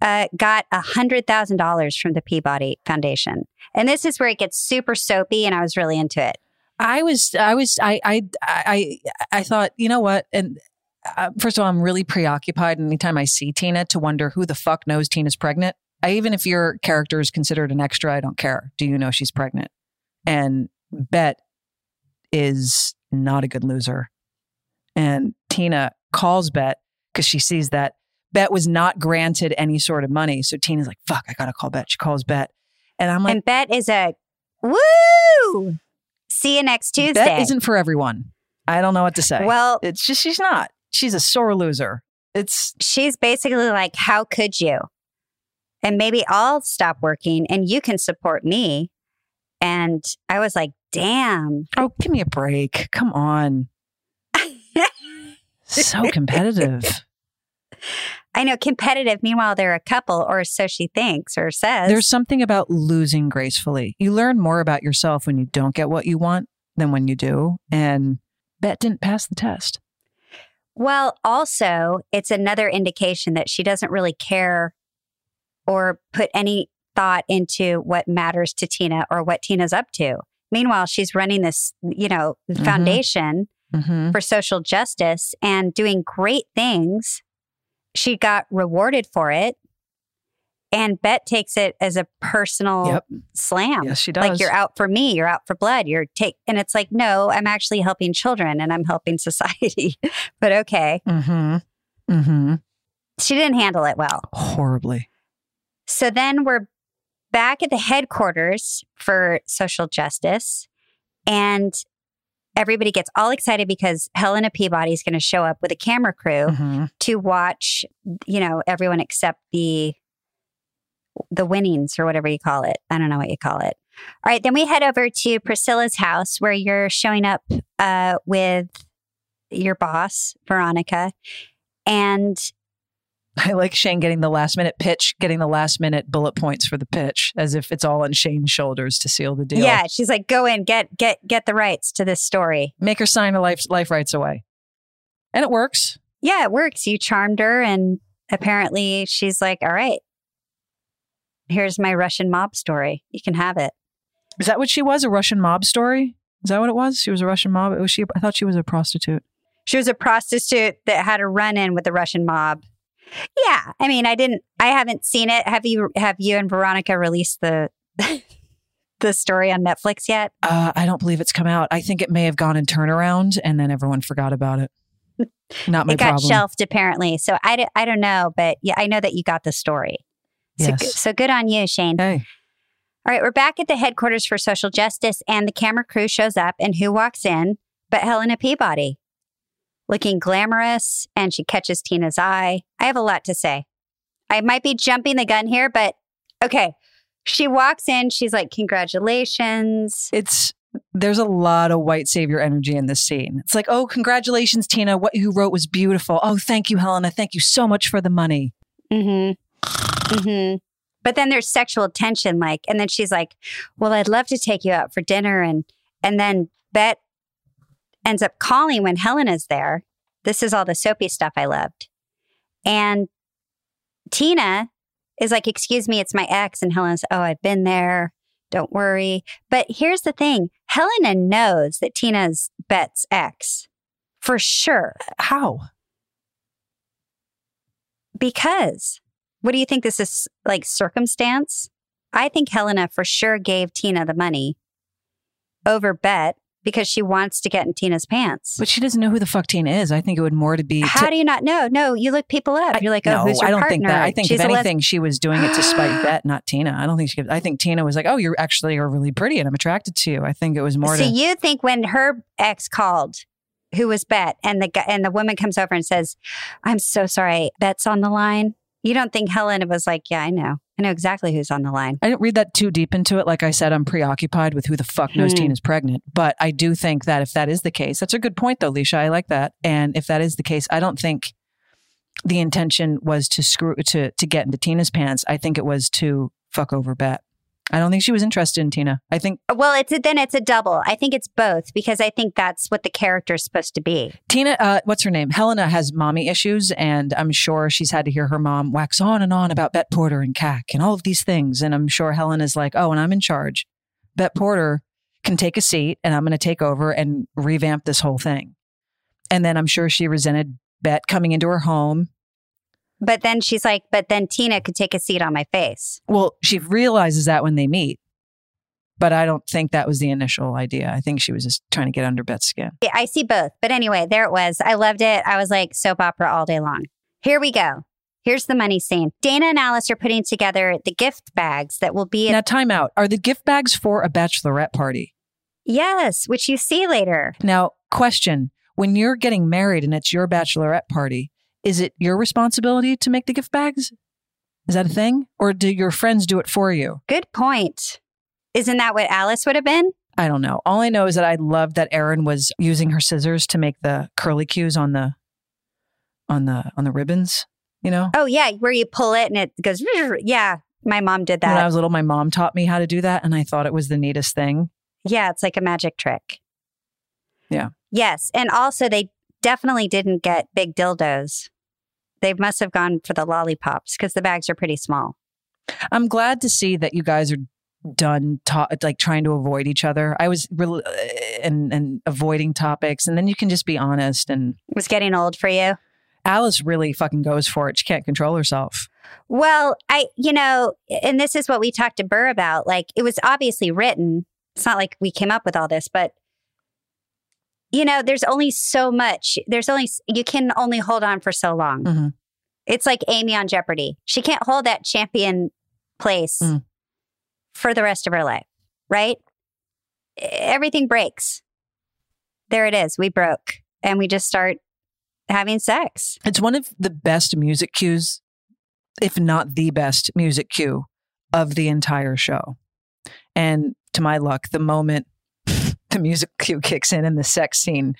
uh, got a hundred thousand dollars from the Peabody Foundation, and this is where it gets super soapy, and I was really into it. I was, I was, I, I, I, I thought, you know what? And uh, first of all, I'm really preoccupied anytime I see Tina to wonder who the fuck knows Tina's pregnant. I, even if your character is considered an extra, I don't care. Do you know she's pregnant? And Bette is not a good loser. And Tina calls Bette because she sees that Bette was not granted any sort of money. So Tina's like, fuck, I gotta call Bette. She calls Bette. And I'm like, and Bette is a woo. See you next Tuesday. Bette isn't for everyone. I don't know what to say. Well, it's just she's not. She's a sore loser. It's she's basically like, how could you? And maybe I'll stop working and you can support me. And I was like, damn. oh, give me a break. Come on. (laughs) So competitive. I know competitive. Meanwhile, they're a couple, or so she thinks or says. There's something about losing gracefully. You learn more about yourself when you don't get what you want than when you do. And Bette didn't pass the test. Well, also, it's another indication that she doesn't really care or put any thought into what matters to Tina or what Tina's up to. Meanwhile, she's running this, you know, Mhm. foundation Mm-hmm. for social justice and doing great things. She got rewarded for it. And Bette takes it as a personal Yep. slam. Yes, she does. Like you're out for me, you're out for blood, you're take and it's like, no, I'm actually helping children and I'm helping (laughs) society. but okay. Mm-hmm. Mm-hmm. She didn't handle it well. Horribly. So then we're back at the headquarters for social justice, and everybody gets all excited because Helena Peabody is going to show up with a camera crew Mm-hmm. to watch, you know, everyone accept the the winnings or whatever you call it. I don't know what you call it. All right, then we head over to Priscilla's house where you're showing up uh, with your boss, Veronica, and (laughs) I like Shane getting the last minute pitch, getting the last minute bullet points for the pitch, as if it's all on Shane's shoulders to seal the deal. yeah, she's like, "Go in, get get get the rights to this story." Make her sign the life life rights away. And it works. yeah, it works. You charmed her, and apparently she's like, all right, here's my Russian mob story. You can have it. Is that what she was? A Russian mob story? Is that what it was? She was a Russian mob? Was she I thought she was a prostitute. She was a prostitute that had a run in with the Russian mob. Yeah, I mean, I didn't, I haven't seen it. Have you? Have you and Veronica released the (laughs) the story on Netflix yet? Uh, I don't believe it's come out. I think it may have gone in turnaround and then everyone forgot about it. (laughs) Not my it got problem. shelved apparently. So I, d- I don't know, but yeah, I know that you got the story. So, Yes. so good on you, Shane. Hey, All right, we're back at the headquarters for social justice, and the camera crew shows up, and who walks in but Helena Peabody, looking glamorous, and she catches Tina's eye. I have a lot to say. I might be jumping the gun here, but okay. She walks in, she's like, Congratulations. it's there's a lot of white savior energy in this scene. It's like, oh, congratulations, Tina. What you wrote was beautiful. Oh, thank you, Helena. Thank you so much for the money. Mm-hmm. Mm-hmm. But then there's sexual tension, like, and then she's like, Well, I'd love to take you out for dinner. And and then Bette ends up calling when Helena's there. This is all the soapy stuff I loved. And Tina is like, Excuse me, it's my ex. And Helena's, Oh, I've been there. Don't worry. But here's the thing Helena knows that Tina's Bette's ex for sure. How? Because what do you think this is like circumstance? I think Helena for sure gave Tina the money over Bette because she wants to get in Tina's pants. But she doesn't know who the fuck Tina is. I think it would more to be. How to- do you not know? No, you look people up. You're like, oh, no, who's your I don't partner? think that. I think She's if a les- she was doing it to spite (gasps) Bette, not Tina. I don't think she. I think Tina was like, "Oh, you're actually are really pretty, and I'm attracted to you." I think it was more so to. you think when her ex called, who was Bette, and the guy, and the woman comes over and says, "I'm so sorry, Bette's on the line." You don't think Helena was like, "Yeah, I know, I know exactly who's on the line." I didn't read that too deep into it. Like I said, I'm preoccupied with who the fuck knows Hmm. Tina's pregnant. But I do think that if that is the case, that's a good point though, Leisha. I like that. And if that is the case, I don't think the intention was to screw to to get into Tina's pants. I think it was to fuck over Bette. I don't think she was interested in Tina. I think Well, it's a, then it's a double. I think it's both because I think that's what the character is supposed to be. Tina, uh, what's her name? Helena has mommy issues, and I'm sure she's had to hear her mom wax on and on about Bette Porter and CAC and all of these things. And I'm sure Helena's like, oh, and I'm in charge. Bette Porter can take a seat, and I'm going to take over and revamp this whole thing. And then I'm sure she resented Bette coming into her home. But then she's like, but then Tina could take a seat on my face. Well, she realizes that when they meet, but I don't think that was the initial idea. I think she was just trying to get under Bette's skin. Yeah, I see both. But anyway, there it was. I loved it. I was like soap opera all day long. Here we go. Here's the money scene. Dana and Alice are putting together the gift bags that will be at Now, time out. Are the gift bags for a bachelorette party? Yes, which you see later. Now, question when you're getting married and it's your bachelorette party, is it your responsibility to make the gift bags? Is that a thing? Or do your friends do it for you? Good point. Isn't that what Alice would have been? I don't know. All I know is that I love that Erin was using her scissors to make the curly cues on the on the on the ribbons, you know? Oh yeah, where you pull it and it goes. (laughs) Yeah, my mom did that. When I was little, my mom taught me how to do that and I thought it was the neatest thing. Yeah, it's like a magic trick. Yeah. Yes, and also they definitely didn't get big dildos. They must have gone for the lollipops because the bags are pretty small. I'm glad to see that you guys are done ta- like trying to avoid each other. I was real uh, and and avoiding topics and then you can just be honest and It was getting old for you. Alice really fucking goes for it. She can't control herself. Well, I, you know, and this is what we talked to Burr about. Like, it was obviously written. It's not like we came up with all this, but, you know, there's only so much. There's only, you can only hold on for so long. Mhm. It's like Amy on Jeopardy. She can't hold that champion place Mm. for the rest of her life, right? Everything breaks. There it is. We broke and we just start having sex. It's one of the best music cues, if not the best music cue of the entire show. And to my luck, the moment the music (laughs) cue kicks in and the sex scene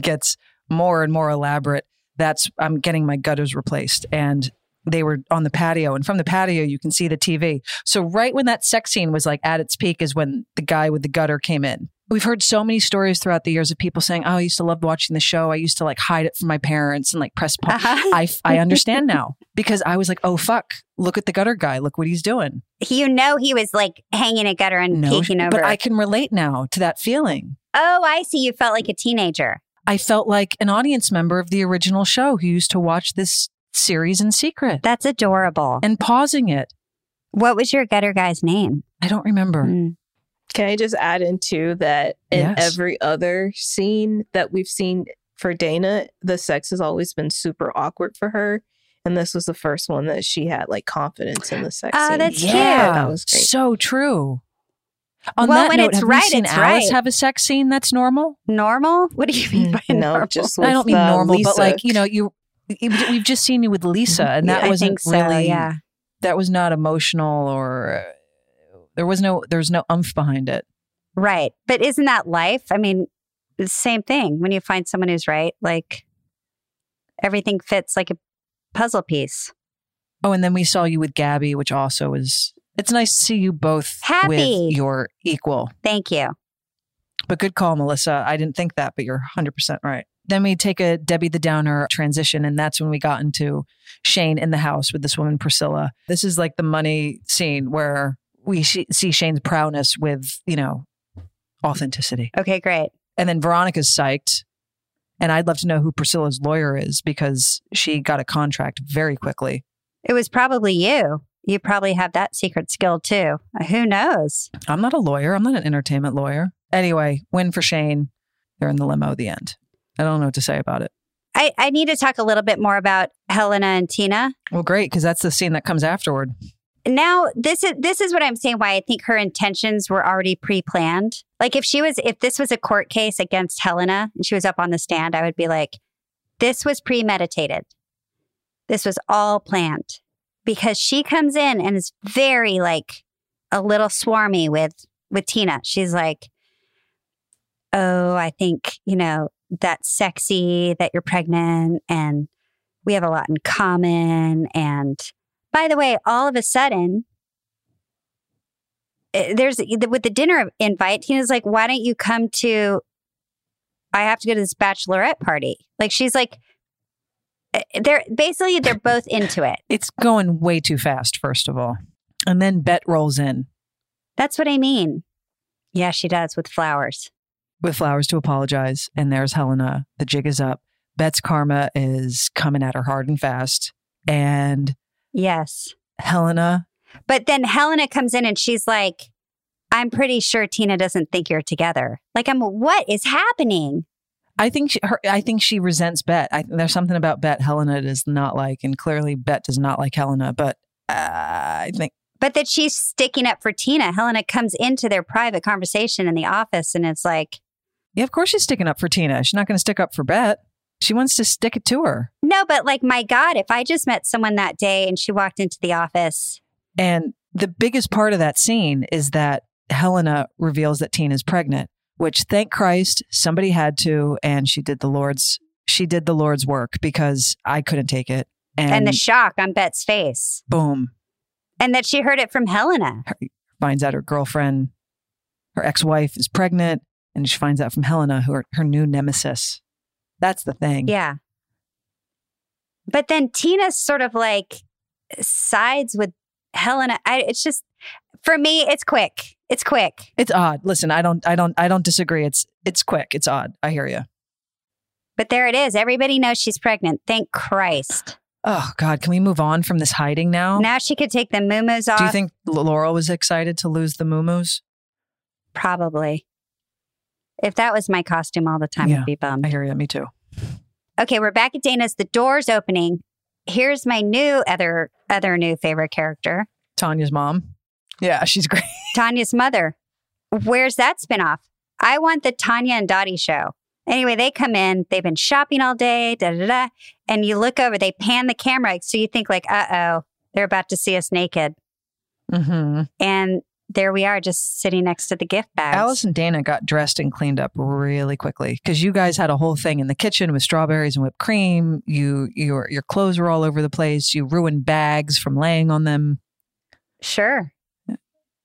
gets more and more elaborate, that's I'm getting my gutters replaced. And they were on the patio, and from the patio you can see the TV. So right when that sex scene was like at its peak is when the guy with the gutter came in. We've heard so many stories throughout the years of people saying, "Oh, I used to love watching the show. I used to like hide it from my parents and like press pause." Uh-huh. I I understand (laughs) now because I was like, "Oh fuck, look at the gutter guy. Look what he's doing." You know, he was like hanging a gutter and peeking over. but I can relate now to that feeling. Oh, I see. You felt like a teenager. I felt like an audience member of the original show who used to watch this series in secret That's adorable. and pausing it. what was your gutter guy's name? I don't remember. Mm. Can I just add into that in Yes. every other scene that we've seen for Dana, the sex has always been super awkward for her. And this was the first one that she had like confidence in the sex Oh, scene. that's yeah, That was great. so true. On Well, that when note, it's have right, we seen it's Alice right. have a sex scene that's normal? Normal? What do you mean by Mm, no, normal? just I don't mean uh, normal, but like you know, you we've just seen you with Lisa, and that I wasn't think so, really yeah. that was not emotional or uh, there was no there's no umph behind it. Right. But isn't that life? I mean, the same thing. When you find someone who's right, like everything fits like a puzzle piece. Oh, and then we saw you with Gabby, which also was it's nice to see you both Happy. with your equal. Thank you. But good call, Melisa. I didn't think that, but you're 100% right. Then we take a Debbie the Downer transition, and that's when we got into Shane in the house with this woman, Priscilla. This is like the money scene where we sh- see Shane's prowess with, you know, authenticity. Okay, great. And then Veronica's psyched. And I'd love to know who Priscilla's lawyer is because she got a contract very quickly. It was probably you. You probably have that secret skill too. Who knows? I'm not a lawyer. I'm not an entertainment lawyer. Anyway, win for Shane. They're in the limo at the end. I don't know what to say about it. I, I need to talk a little bit more about Helena and Tina. Well, great, because that's the scene that comes afterward. Now this is this is what I'm saying why I think her intentions were already pre-planned. Like if she was if this was a court case against Helena and she was up on the stand, I would be like, this was premeditated. This was all planned. Because she comes in and is very like a little swarmy with with Tina. She's like, Oh, I think, you know, that's sexy that you're pregnant and we have a lot in common and by the way, all of a sudden, eh, there's with the dinner invite, Tina's like, why don't you come to, I have to go to this bachelorette party. Like, she's like, eh, they're basically, they're (laughs) both into it. It's going way too fast, first of all. And then Bette rolls in That's what I mean. Yeah, she does with flowers. with flowers to apologize. And there's Helena. The jig is up. Bette's karma is coming at her hard and fast. And Yes. Helena, But then Helena comes in and she's like, I'm pretty sure Tina doesn't think you're together. Like, I'm, what is happening? I think she, her, I think she resents Bette. I, there's something about Bette Helena does not like, and clearly Bette does not like Helena. But uh, I think But that she's sticking up for Tina. Helena comes into their private conversation in the office and it's like, yeah, of course she's sticking up for Tina. She's not going to stick up for Bette. She wants to stick it to her. no, but like, my God, if I just met someone that day and she walked into the office, And the biggest part of that scene is that Helena reveals that Tina's pregnant, which thank Christ somebody had to, and she did the Lord's she did the Lord's work because I couldn't take it. And, and the shock on Bette's face, boom, and that she heard it from Helena. finds out her girlfriend, her ex-wife is pregnant, and she finds out from Helena, who her, her new nemesis. That's the thing. Yeah. But then Tina sort of like sides with Helena. I, it's just, for me, it's quick. It's quick. It's odd. Listen, I don't I don't I don't disagree. It's it's quick. It's odd. I hear you. But there it is. Everybody knows she's pregnant. Thank Christ. Oh God, can we move on from this hiding now? Now she could take the moo off. Do you think Laura was excited to lose the moo Probably. If that was my costume all the time, Yeah. I'd be bummed. I hear you. Me too. Okay, we're back at Dana's. The door's opening. Here's my new other other new favorite character, Tonya's mom. Yeah, she's great. (laughs) Tonya's mother. Where's that spinoff? I want the Tonya and Dottie show. Anyway, they come in. They've been shopping all day. Da da da. And you look over. They pan the camera, so you think like, uh oh, they're about to see us naked. Mm-hmm. And there we are, just sitting next to the gift bags. Alice and Dana got dressed and cleaned up really quickly because you guys had a whole thing in the kitchen with strawberries and whipped cream. You your your clothes were all over the place. You ruined bags from laying on them. Sure, It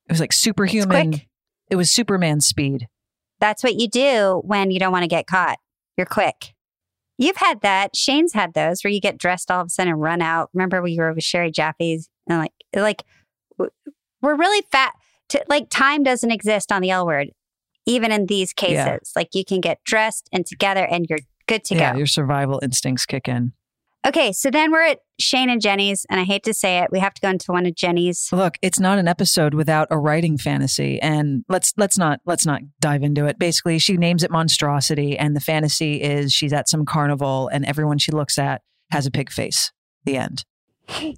was like superhuman. It was Superman speed. That's what you do when you don't want to get caught. You're quick. You've had that. Shane's had those where you get dressed all of a sudden and run out. Remember we were with Cherie Jaffe's and like like we're really fat. To, like time doesn't exist on the L word, even in these cases. Yeah. Like you can get dressed and together and you're good to yeah, go. your survival instincts kick in. Okay, so then we're at Shane and Jenny's, and I hate to say it, we have to go into one of Jenny's. Look, it's not an episode without a writing fantasy, and let's let's not let's not dive into it. Basically, she names it monstrosity, and the fantasy is she's at some carnival, and everyone she looks at has a pig face. The end. (laughs)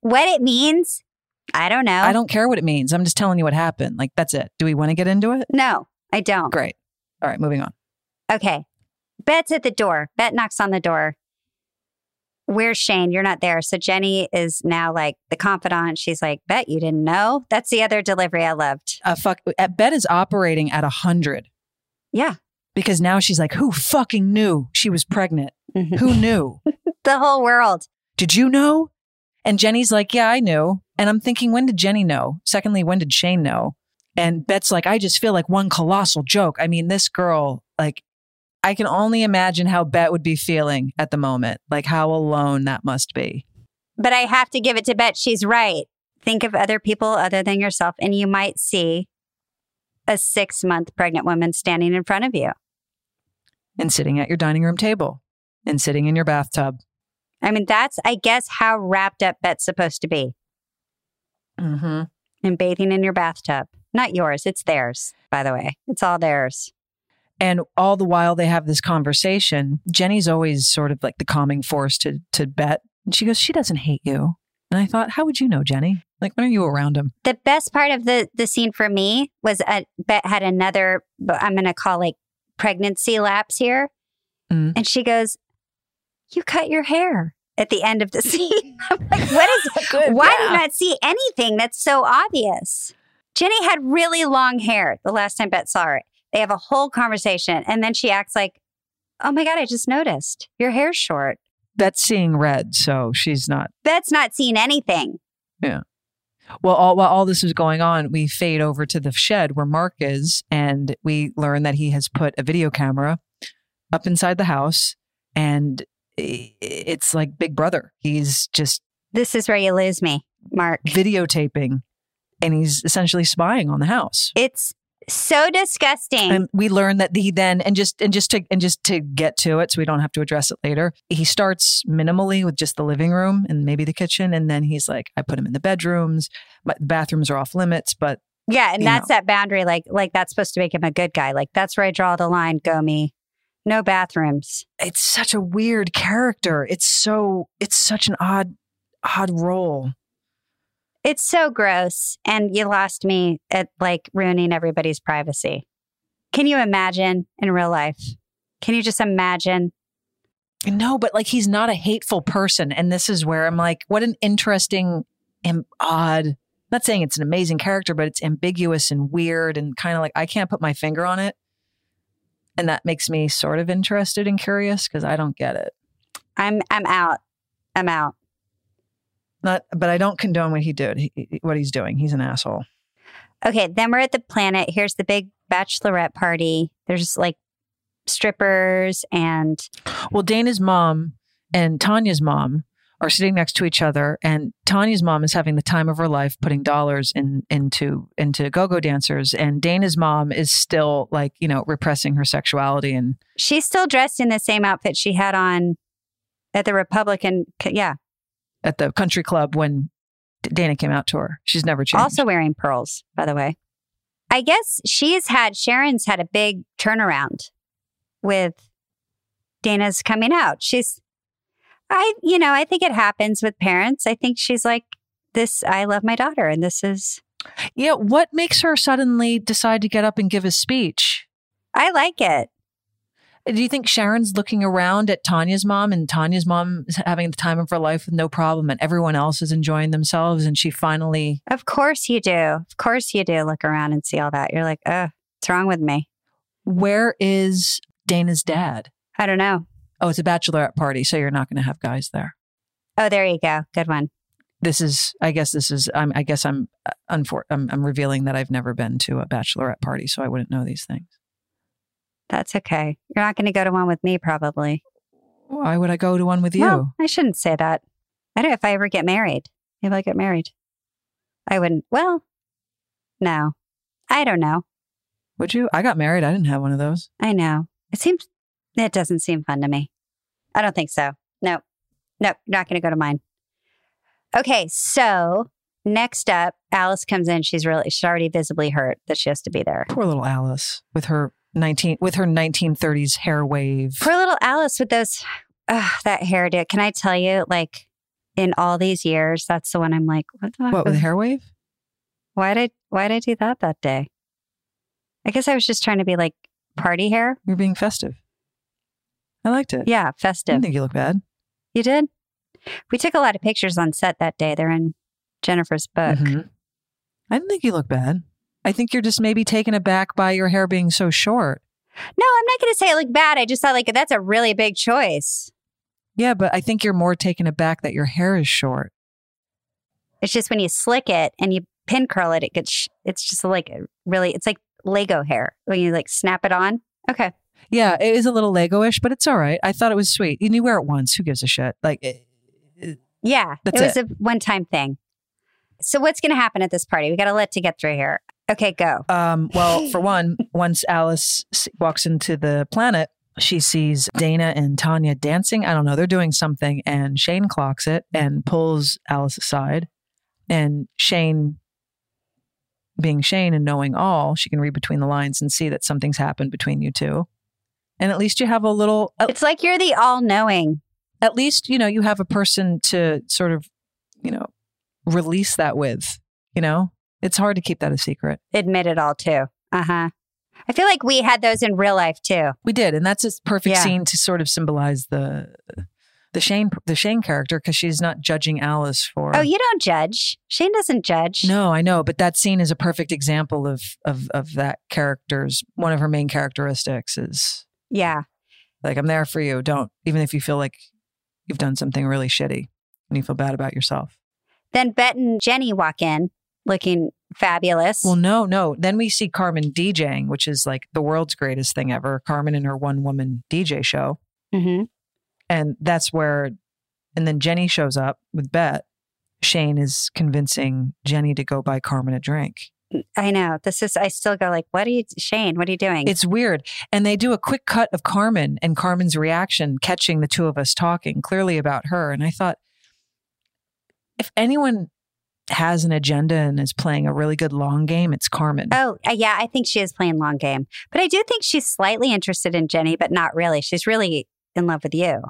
What it means, I don't know. I don't care what it means. I'm just telling you what happened. Like that's it. Do we want to get into it? No, I don't. Great. All right, moving on. Okay. Bette's at the door. Bette knocks on the door. Where's Shane? You're not there. So Jenny is now like the confidant. She's like, Bette you didn't know? That's the other delivery I loved. Uh, fuck. Bette is operating at a hundred Yeah. because now she's like, who fucking knew she was pregnant? Mhm. Who knew? (laughs) the whole world. did you know? And Jenny's like, yeah, I knew. And I'm thinking, when did Jenny know? Secondly, when did Shane know? And Bette's like, I just feel like one colossal joke. I mean, this girl, like, I can only imagine how Bette would be feeling at the moment, like how alone that must be. But I have to give it to Bette. She's right. Think of other people other than yourself, and you might see a six month pregnant woman standing in front of you. And sitting at your dining room table and sitting in your bathtub. I mean, that's, I guess, how wrapped up Bette's supposed to be Mm-hmm. and bathing in your bathtub. Not yours, it's theirs, by the way. It's all theirs. And all the while they have this conversation, Jenny's always sort of like the calming force to to Bette. And she goes, She doesn't hate you. And I thought, how would you know, Jenny? Like, when are you around him? The best part of the the scene for me was a Bette had another I'm gonna call like pregnancy lapse here. Mm. And she goes, You cut your hair at the end of the (laughs) scene. (laughs) I'm like, what is (laughs) why do you not see anything that's so obvious? Jenny had really long hair the last time Bette saw her. They have a whole conversation and then she acts like, Oh my God, I just noticed. Your hair's short. Bette's seeing red, so she's not. Bette's not seeing anything. Yeah. Well, all, while all this is going on, we fade over to the shed where Mark is, and we learn that he has put a video camera up inside the house, and i- it's like Big Brother. He's just This is where you lose me, Mark. videotaping, and he's essentially spying on the house. It's so disgusting. and we learn that he then and just and just to and just to get to it so we don't have to address it later he starts minimally with just the living room and maybe the kitchen and then he's like i put him in the bedrooms my bathrooms are off limits but Yeah, and that's that boundary. Like, like that's supposed to make him a good guy. Like that's where I draw the line. Go me. No bathrooms. It's such a weird character. It's so it's such an odd odd role. It's so gross, and you lost me at like ruining everybody's privacy. Can you imagine in real life? Can you just imagine? No, but like he's not a hateful person. And this is where I'm like, what an interesting and odd, not saying it's an amazing character, but it's ambiguous and weird and kind of like I can't put my finger on it. And that makes me sort of interested and curious because I don't get it. I'm I'm out. I'm out. Not, but I don't condone what he did, he, what he's doing. He's an asshole. Okay, then we're at the planet. Here's the big bachelorette party. There's like strippers and Well, Dana's mom and Tonya's mom are sitting next to each other, and Tonya's mom is having the time of her life putting dollars in into into go-go dancers, and Dana's mom is still like you know repressing her sexuality and she's still dressed in the same outfit she had on at the Republican. Yeah, at the country club when Dana came out to her. She's never changed. also wearing pearls, by the way. I guess she's had Sharon's had a big turnaround with Dana's coming out. She's, I, you know, I think it happens with parents. I think she's like, this, I love my daughter, and this is, yeah, what makes her suddenly decide to get up and give a speech? I like it. Do you think Sharon's looking around at Tonya's mom and Tonya's mom is having the time of her life with no problem and everyone else is enjoying themselves and she finally Of course you do. Of course you do. Look around and see all that. You're like, uh, what's wrong with me? where is Dana's dad? I don't know. Oh, it's a bachelorette party, so you're not going to have guys there. Oh, there you go. Good one. This is, I guess, this is. I'm, I guess I'm, uh, unfor- I'm, I'm revealing that I've never been to a bachelorette party, so I wouldn't know these things. That's okay. You're not going to go to one with me, probably. Why would I go to one with you? Well, I shouldn't say that. I don't know if I ever get married. Maybe I'll get married. I wouldn't. Well, no. I don't know. Would you? I got married. I didn't have one of those. I know. It seems, it doesn't seem fun to me. I don't think so. No, no, not going to go to mine. Okay. So next up, Alice comes in. She's really, she's already visibly hurt that she has to be there. Poor little Alice with her nineteen with her 1930s hair wave. Poor little Alice with those, uh, that hairdo. Can I tell you, like, in all these years, that's the one I'm like, what the fuck What with hair wave? Why did why did I do that that day? I guess I was just trying to be like party hair. You're being festive. I liked it. Yeah, festive. I didn't think you look bad. You did? We took a lot of pictures on set that day. They're in Jennifer's book. Mhm. I didn't think you look bad. I think you're just maybe taken aback by your hair being so short. No, I'm not going to say it looked bad. I just thought like that's a really big choice. Yeah, but I think you're more taken aback that your hair is short. It's just when you slick it and you pin curl it, it gets. Sh- it's just like really. It's like Lego hair when you like snap it on. Okay. Yeah, it is a little Lego-ish, but it's all right. I thought it was sweet. You wear it once. Who gives a shit? Like, it, it- Yeah, it was a one time thing. So what's going to happen at this party? We got a lot to get through here. Okay, go. um, well, (laughs) for one, once Alice walks into the planet, she sees Dana and Tonya dancing. I don't know. They're doing something, and Shane clocks it and pulls Alice aside. And Shane, being Shane and knowing all, she can read between the lines and see that something's happened between you two. And at least you have a little, It's like you're the all knowing. at least, you know, you have a person to sort of, you know, release that with, you know? It's hard to keep that a secret. Admit it all too. Uh huh. I feel like we had those in real life too. We did, and that's a perfect Yeah. scene to sort of symbolize the the Shane the Shane character because she's not judging Alice for. Oh, you don't judge. Shane doesn't judge. No, I know, but that scene is a perfect example of of of that character's one of her main characteristics is Yeah. like I'm there for you. Don't even if you feel like you've done something really shitty and you feel bad about yourself. Then Bette and Jenny walk in looking fabulous. Well, no, no. Then we see Carmen DJing, which is like the world's greatest thing ever. Carmen and her one woman DJ show. hmm And that's where, and then Jenny shows up with Bette. Shane is convincing Jenny to go buy Carmen a drink. I know. This is, I still go like, what are you, Shane, what are you doing? It's weird. And they do a quick cut of Carmen and Carmen's reaction, catching the two of us talking clearly about her. And I thought, if anyone has an agenda and is playing a really good long game, it's Carmen. Oh, uh, yeah, I think she is playing long game. But I do think she's slightly interested in Jenny, but not really. She's really in love with you.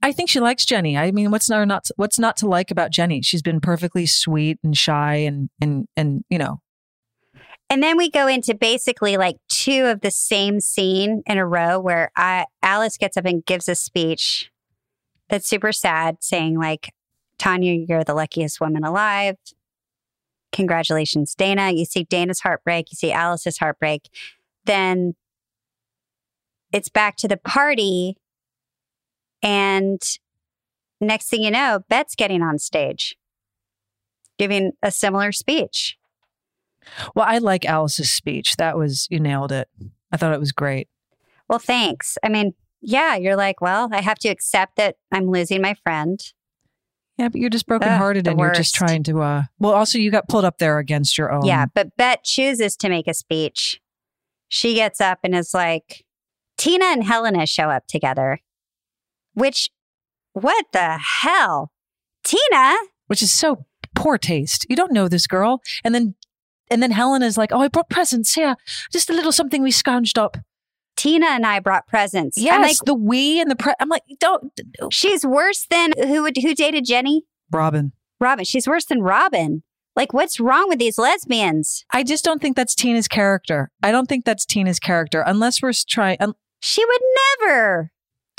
I think she likes Jenny. I mean, what's not, not what's not to like about Jenny? She's been perfectly sweet and shy and and and you know. And then we go into basically like two of the same scene in a row where I, Alice gets up and gives a speech that's super sad, saying like, "Tonya, you're the luckiest woman alive. Congratulations, Dana." You see Dana's heartbreak. You see Alice's heartbreak. Then it's back to the party and next thing you know, Bette's getting on stage, giving a similar speech. Well, I like Alice's speech. That was, you nailed it. I thought it was great. Well, thanks. I mean, yeah, you're like, well, I have to accept that I'm losing my friend. Yeah, but you're just brokenhearted Ugh, and the you're just trying to, uh, well, also you got pulled up there against your own. Yeah, but Bette chooses to make a speech. She gets up and is like, Tina and Helena show up together, which, what the hell? Tina? which is so poor taste. You don't know this girl. And then, and then Helen is like, oh, I brought presents here. Just a little something we scrounged up. Tina and I brought presents. Yes, I'm like, the we and the pre. I'm like, don't, she's worse than who would who dated Jenny? Robin. Robin. She's worse than Robin. Like, what's wrong with these lesbians? I just don't think that's Tina's character. I don't think that's Tina's character unless we're trying, un- She would never.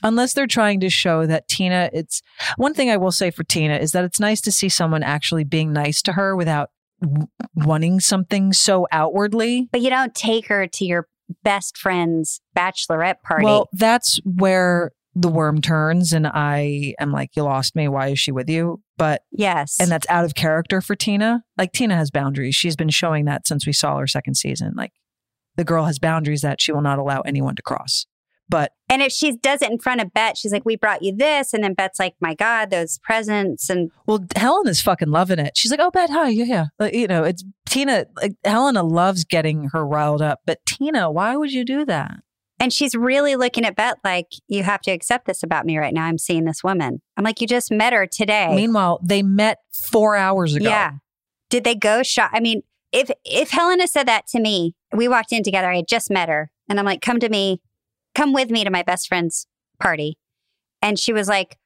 Unless they're trying to show that Tina. It's one thing I will say for Tina is that it's nice to see someone actually being nice to her without w- wanting something so outwardly. But you don't take her to your best friend's bachelorette party. Well, that's where the worm turns, and I am like, "You lost me. Why is she with you?" But yes. and that's out of character for Tina. Like Tina has boundaries. She's been showing that since we saw her second season. Like the girl has boundaries that she will not allow anyone to cross. But and if she does it in front of Bette, she's like, we brought you this. And then Bette's like, my God, those presents. And well, Helen is fucking loving it. She's like, "Oh, Bette, hi, you're. Like, you know, it's Tina. Like Helena loves getting her riled up, but Tina, why would you do that? and she's really looking at Bette like, you have to accept this about me right now. I'm seeing this woman. I'm like, you just met her today. Meanwhile, they met four hours ago. Yeah. Did they go shop? I mean, if if Helena said that to me, we walked in together. I had just met her, and I'm like, "Come to me, come with me to my best friend's party," and she was like,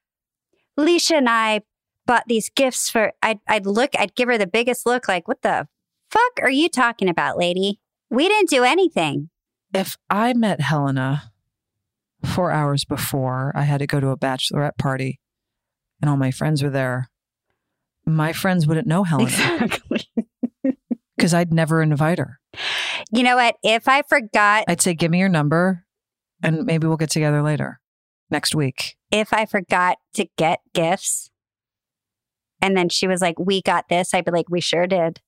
"Leisha and I bought these gifts for." I'd I'd look, I'd give her the biggest look, like, "What the fuck are you talking about, lady? We didn't do anything." if I met Helena four hours before I had to go to a bachelorette party and all my friends were there, my friends wouldn't know Helena Exactly. (laughs) because I'd never invite her. You know what? If I forgot, I'd say, give me your number and maybe we'll get together later next week. if I forgot to get gifts, and then she was like, "We got this," I'd be like, "We sure did.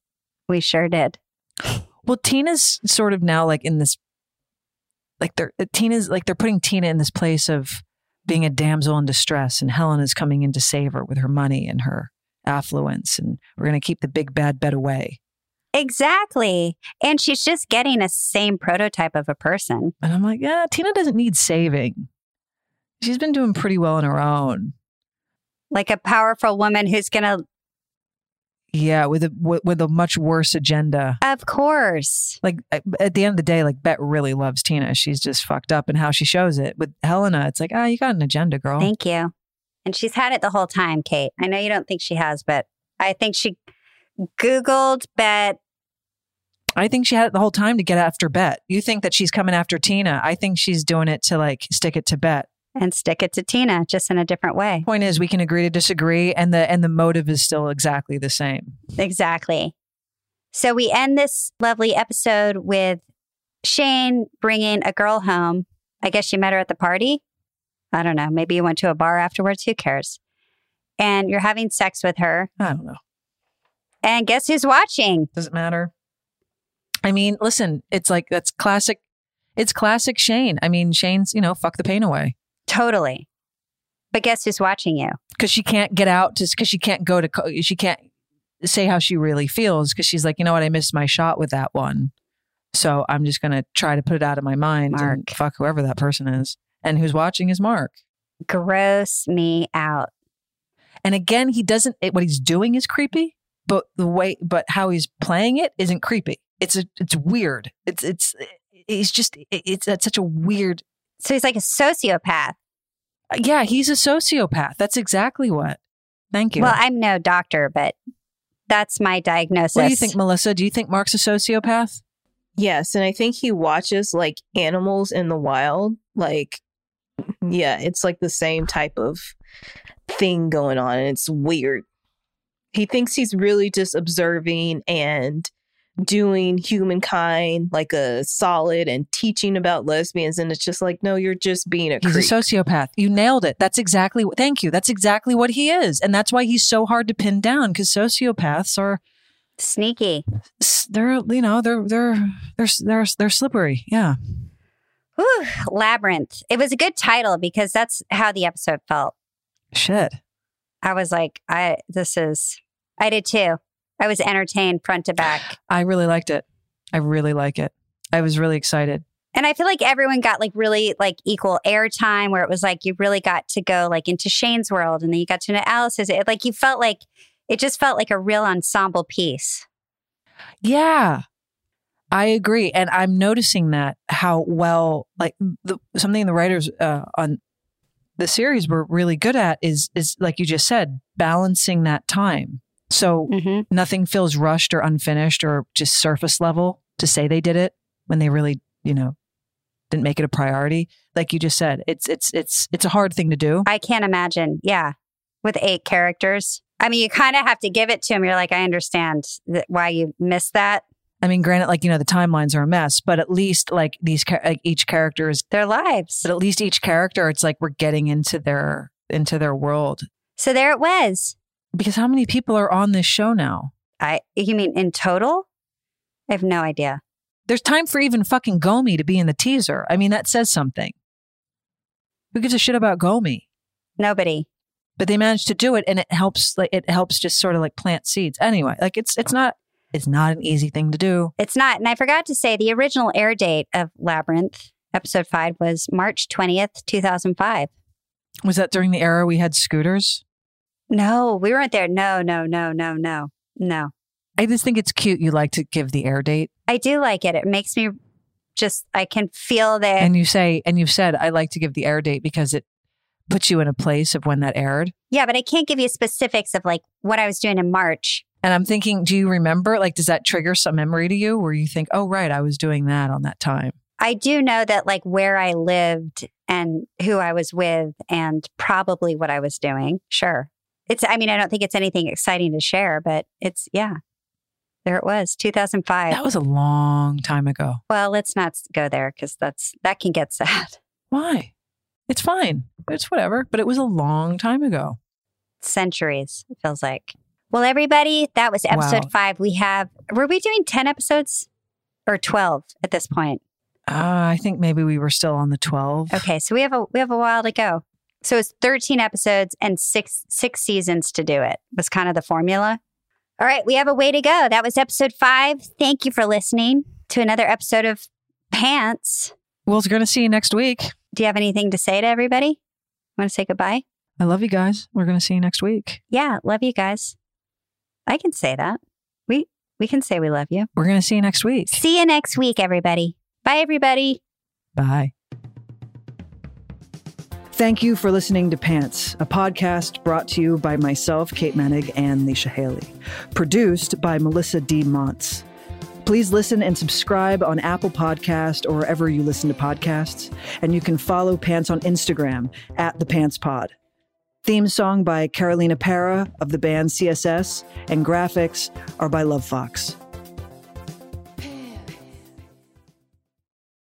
We sure did." (gasps) Well, Tina's sort of now like in this, like they're, uh, Tina's like they're putting Tina in this place of being a damsel in distress and Helen is coming in to save her with her money and her affluence. And we're going to keep the big bad Bette away. Exactly. And she's just getting a same prototype of a person. And I'm like, yeah, Tina doesn't need saving. She's been doing pretty well on her own. Like a powerful woman who's going to, Yeah, with a with, with a much worse agenda. of course. Like at the end of the day, like Bette really loves Tina. She's just fucked up and how she shows it. With Helena, it's like, ah, you got an agenda, girl. Thank you. And she's had it the whole time, Kate. I know you don't think she has, but I think she Googled Bette. I think she had it the whole time to get after Bette. You think that she's coming after Tina. I think she's doing it to like stick it to Bette. and stick it to Tina just in a different way. Point is, we can agree to disagree, and the and the motive is still exactly the same. Exactly. So we end this lovely episode with Shane bringing a girl home. I guess she met her at the party. I don't know. Maybe you went to a bar afterwards. Who cares? And you're having sex with her. I don't know. And guess who's watching? Does it matter? I mean, listen, it's like that's classic. It's classic Shane. I mean, Shane's you know fuck the pain away Totally. But guess who's watching you? because she can't get out just because she can't go to she can't say how she really feels because she's like you know what I missed my shot with that one, so I'm just gonna try to put it out of my mind and fuck whoever that person is and who's watching is Mark. Gross me out. And again, he doesn't. It, what he's doing is creepy. but the way, but how he's playing it isn't creepy. It's a, it's weird. It's, it's, eh, he's just, it's, it's such a weird. So he's like a sociopath. Uh, yeah, he's a sociopath. That's exactly what. Thank you. Well, I'm no doctor, but that's my diagnosis. what do you think, Melisa? Do you think Mark's a sociopath? Yes, and I think he watches like animals in the wild. Like, yeah, it's like the same type of thing going on, and it's weird. He thinks he's really just observing and doing humankind like a solid and teaching about lesbians, and it's just like, no, you're just being a He's creep. a sociopath. You nailed it. That's exactly what, thank you. That's exactly what he is. And that's why he's so hard to pin down because sociopaths are, Sneaky. they're, you know, they're, they're, they're, they're, they're slippery. Yeah. Whew, Labyrinth. It was a good title because that's how the episode felt. Shit. I was like, I this is I did too. I was entertained front to back. I really liked it. I really like it. I was really excited. And I feel like everyone got like really like equal airtime where it was like you really got to go like into Shane's world and then you got to know Alice's. It like you felt like it just felt like a real ensemble piece. Yeah. I agree. And I'm noticing that how well, like the, something the writers uh, on the series were really good at is, is like you just said, balancing that time. So Mm-hmm. nothing feels rushed or unfinished or just surface level to say they did it when they really, you know, didn't make it a priority. Like you just said, it's it's it's it's a hard thing to do. I can't imagine. Yeah. With eight characters. I mean, you kind of have to give it to him. You're like, I understand that why you missed that. I mean, granted, like you know, the timelines are a mess, but at least like these, like each character is, Their lives. but at least each character, it's like we're getting into their into their world. So there it was. Because how many people are on this show now? I you mean in total? I have no idea. There's time for even fucking Gomey to be in the teaser. I mean, that says something. Who gives a shit about Gomey? Nobody. But they managed to do it, and it helps. Like it helps just sort of like plant seeds. Anyway, like it's it's not it's not an easy thing to do. It's not. And I forgot to say the original air date of Labyrinth, episode five, was March 20th, 2005. Was that during the era we had scooters? No, we weren't there. No, no, no, no, no, no. I just think it's cute. You like to give the air date, I do like it. It makes me just, I can feel that. and you say, and you've said, I like to give the air date because it puts you in a place of when that aired. yeah, but I can't give you specifics of like what I was doing in March. And I'm thinking, do you remember? Like, does that trigger some memory to you where you think, oh, right, I was doing that on that time? I do know that like where I lived and who I was with and probably what I was doing. Sure. It's, I mean, I don't think it's anything exciting to share, but it's, yeah, there it was, 2005. That was a long time ago. well, let's not go there because that's, that can get (laughs) sad. Why? It's fine. It's whatever. But it was a long time ago. Centuries, it feels like. Well, everybody, that was episode Wow. five. We have, were we doing 10 episodes or 12 at this point? Uh, I think maybe we were still on the 12. Okay, so we have a we have a while to go. So it's 13 episodes and six six seasons to do it. Was kind of the formula. All right, we have a way to go. That was episode 5. Thank you for listening to another episode of Pants. Well, we're going to see you next week. Do you have anything to say to everybody? Want to say goodbye? I love you guys. We're going to see you next week. Yeah, love you guys. I can say that. We we can say we love you. We're going to see you next week. See you next week everybody. Bye everybody. Bye. Thank you for listening to Pants, a podcast brought to you by myself, Kate Moennig, and Leisha Hailey. Produced by Melisa D. Monts. Please listen and subscribe on Apple Podcast or wherever you listen to podcasts. And you can follow Pants on Instagram at the Pants Pod. Theme song by Carolina Parra of the band CSS, and graphics are by Lovefoxxx.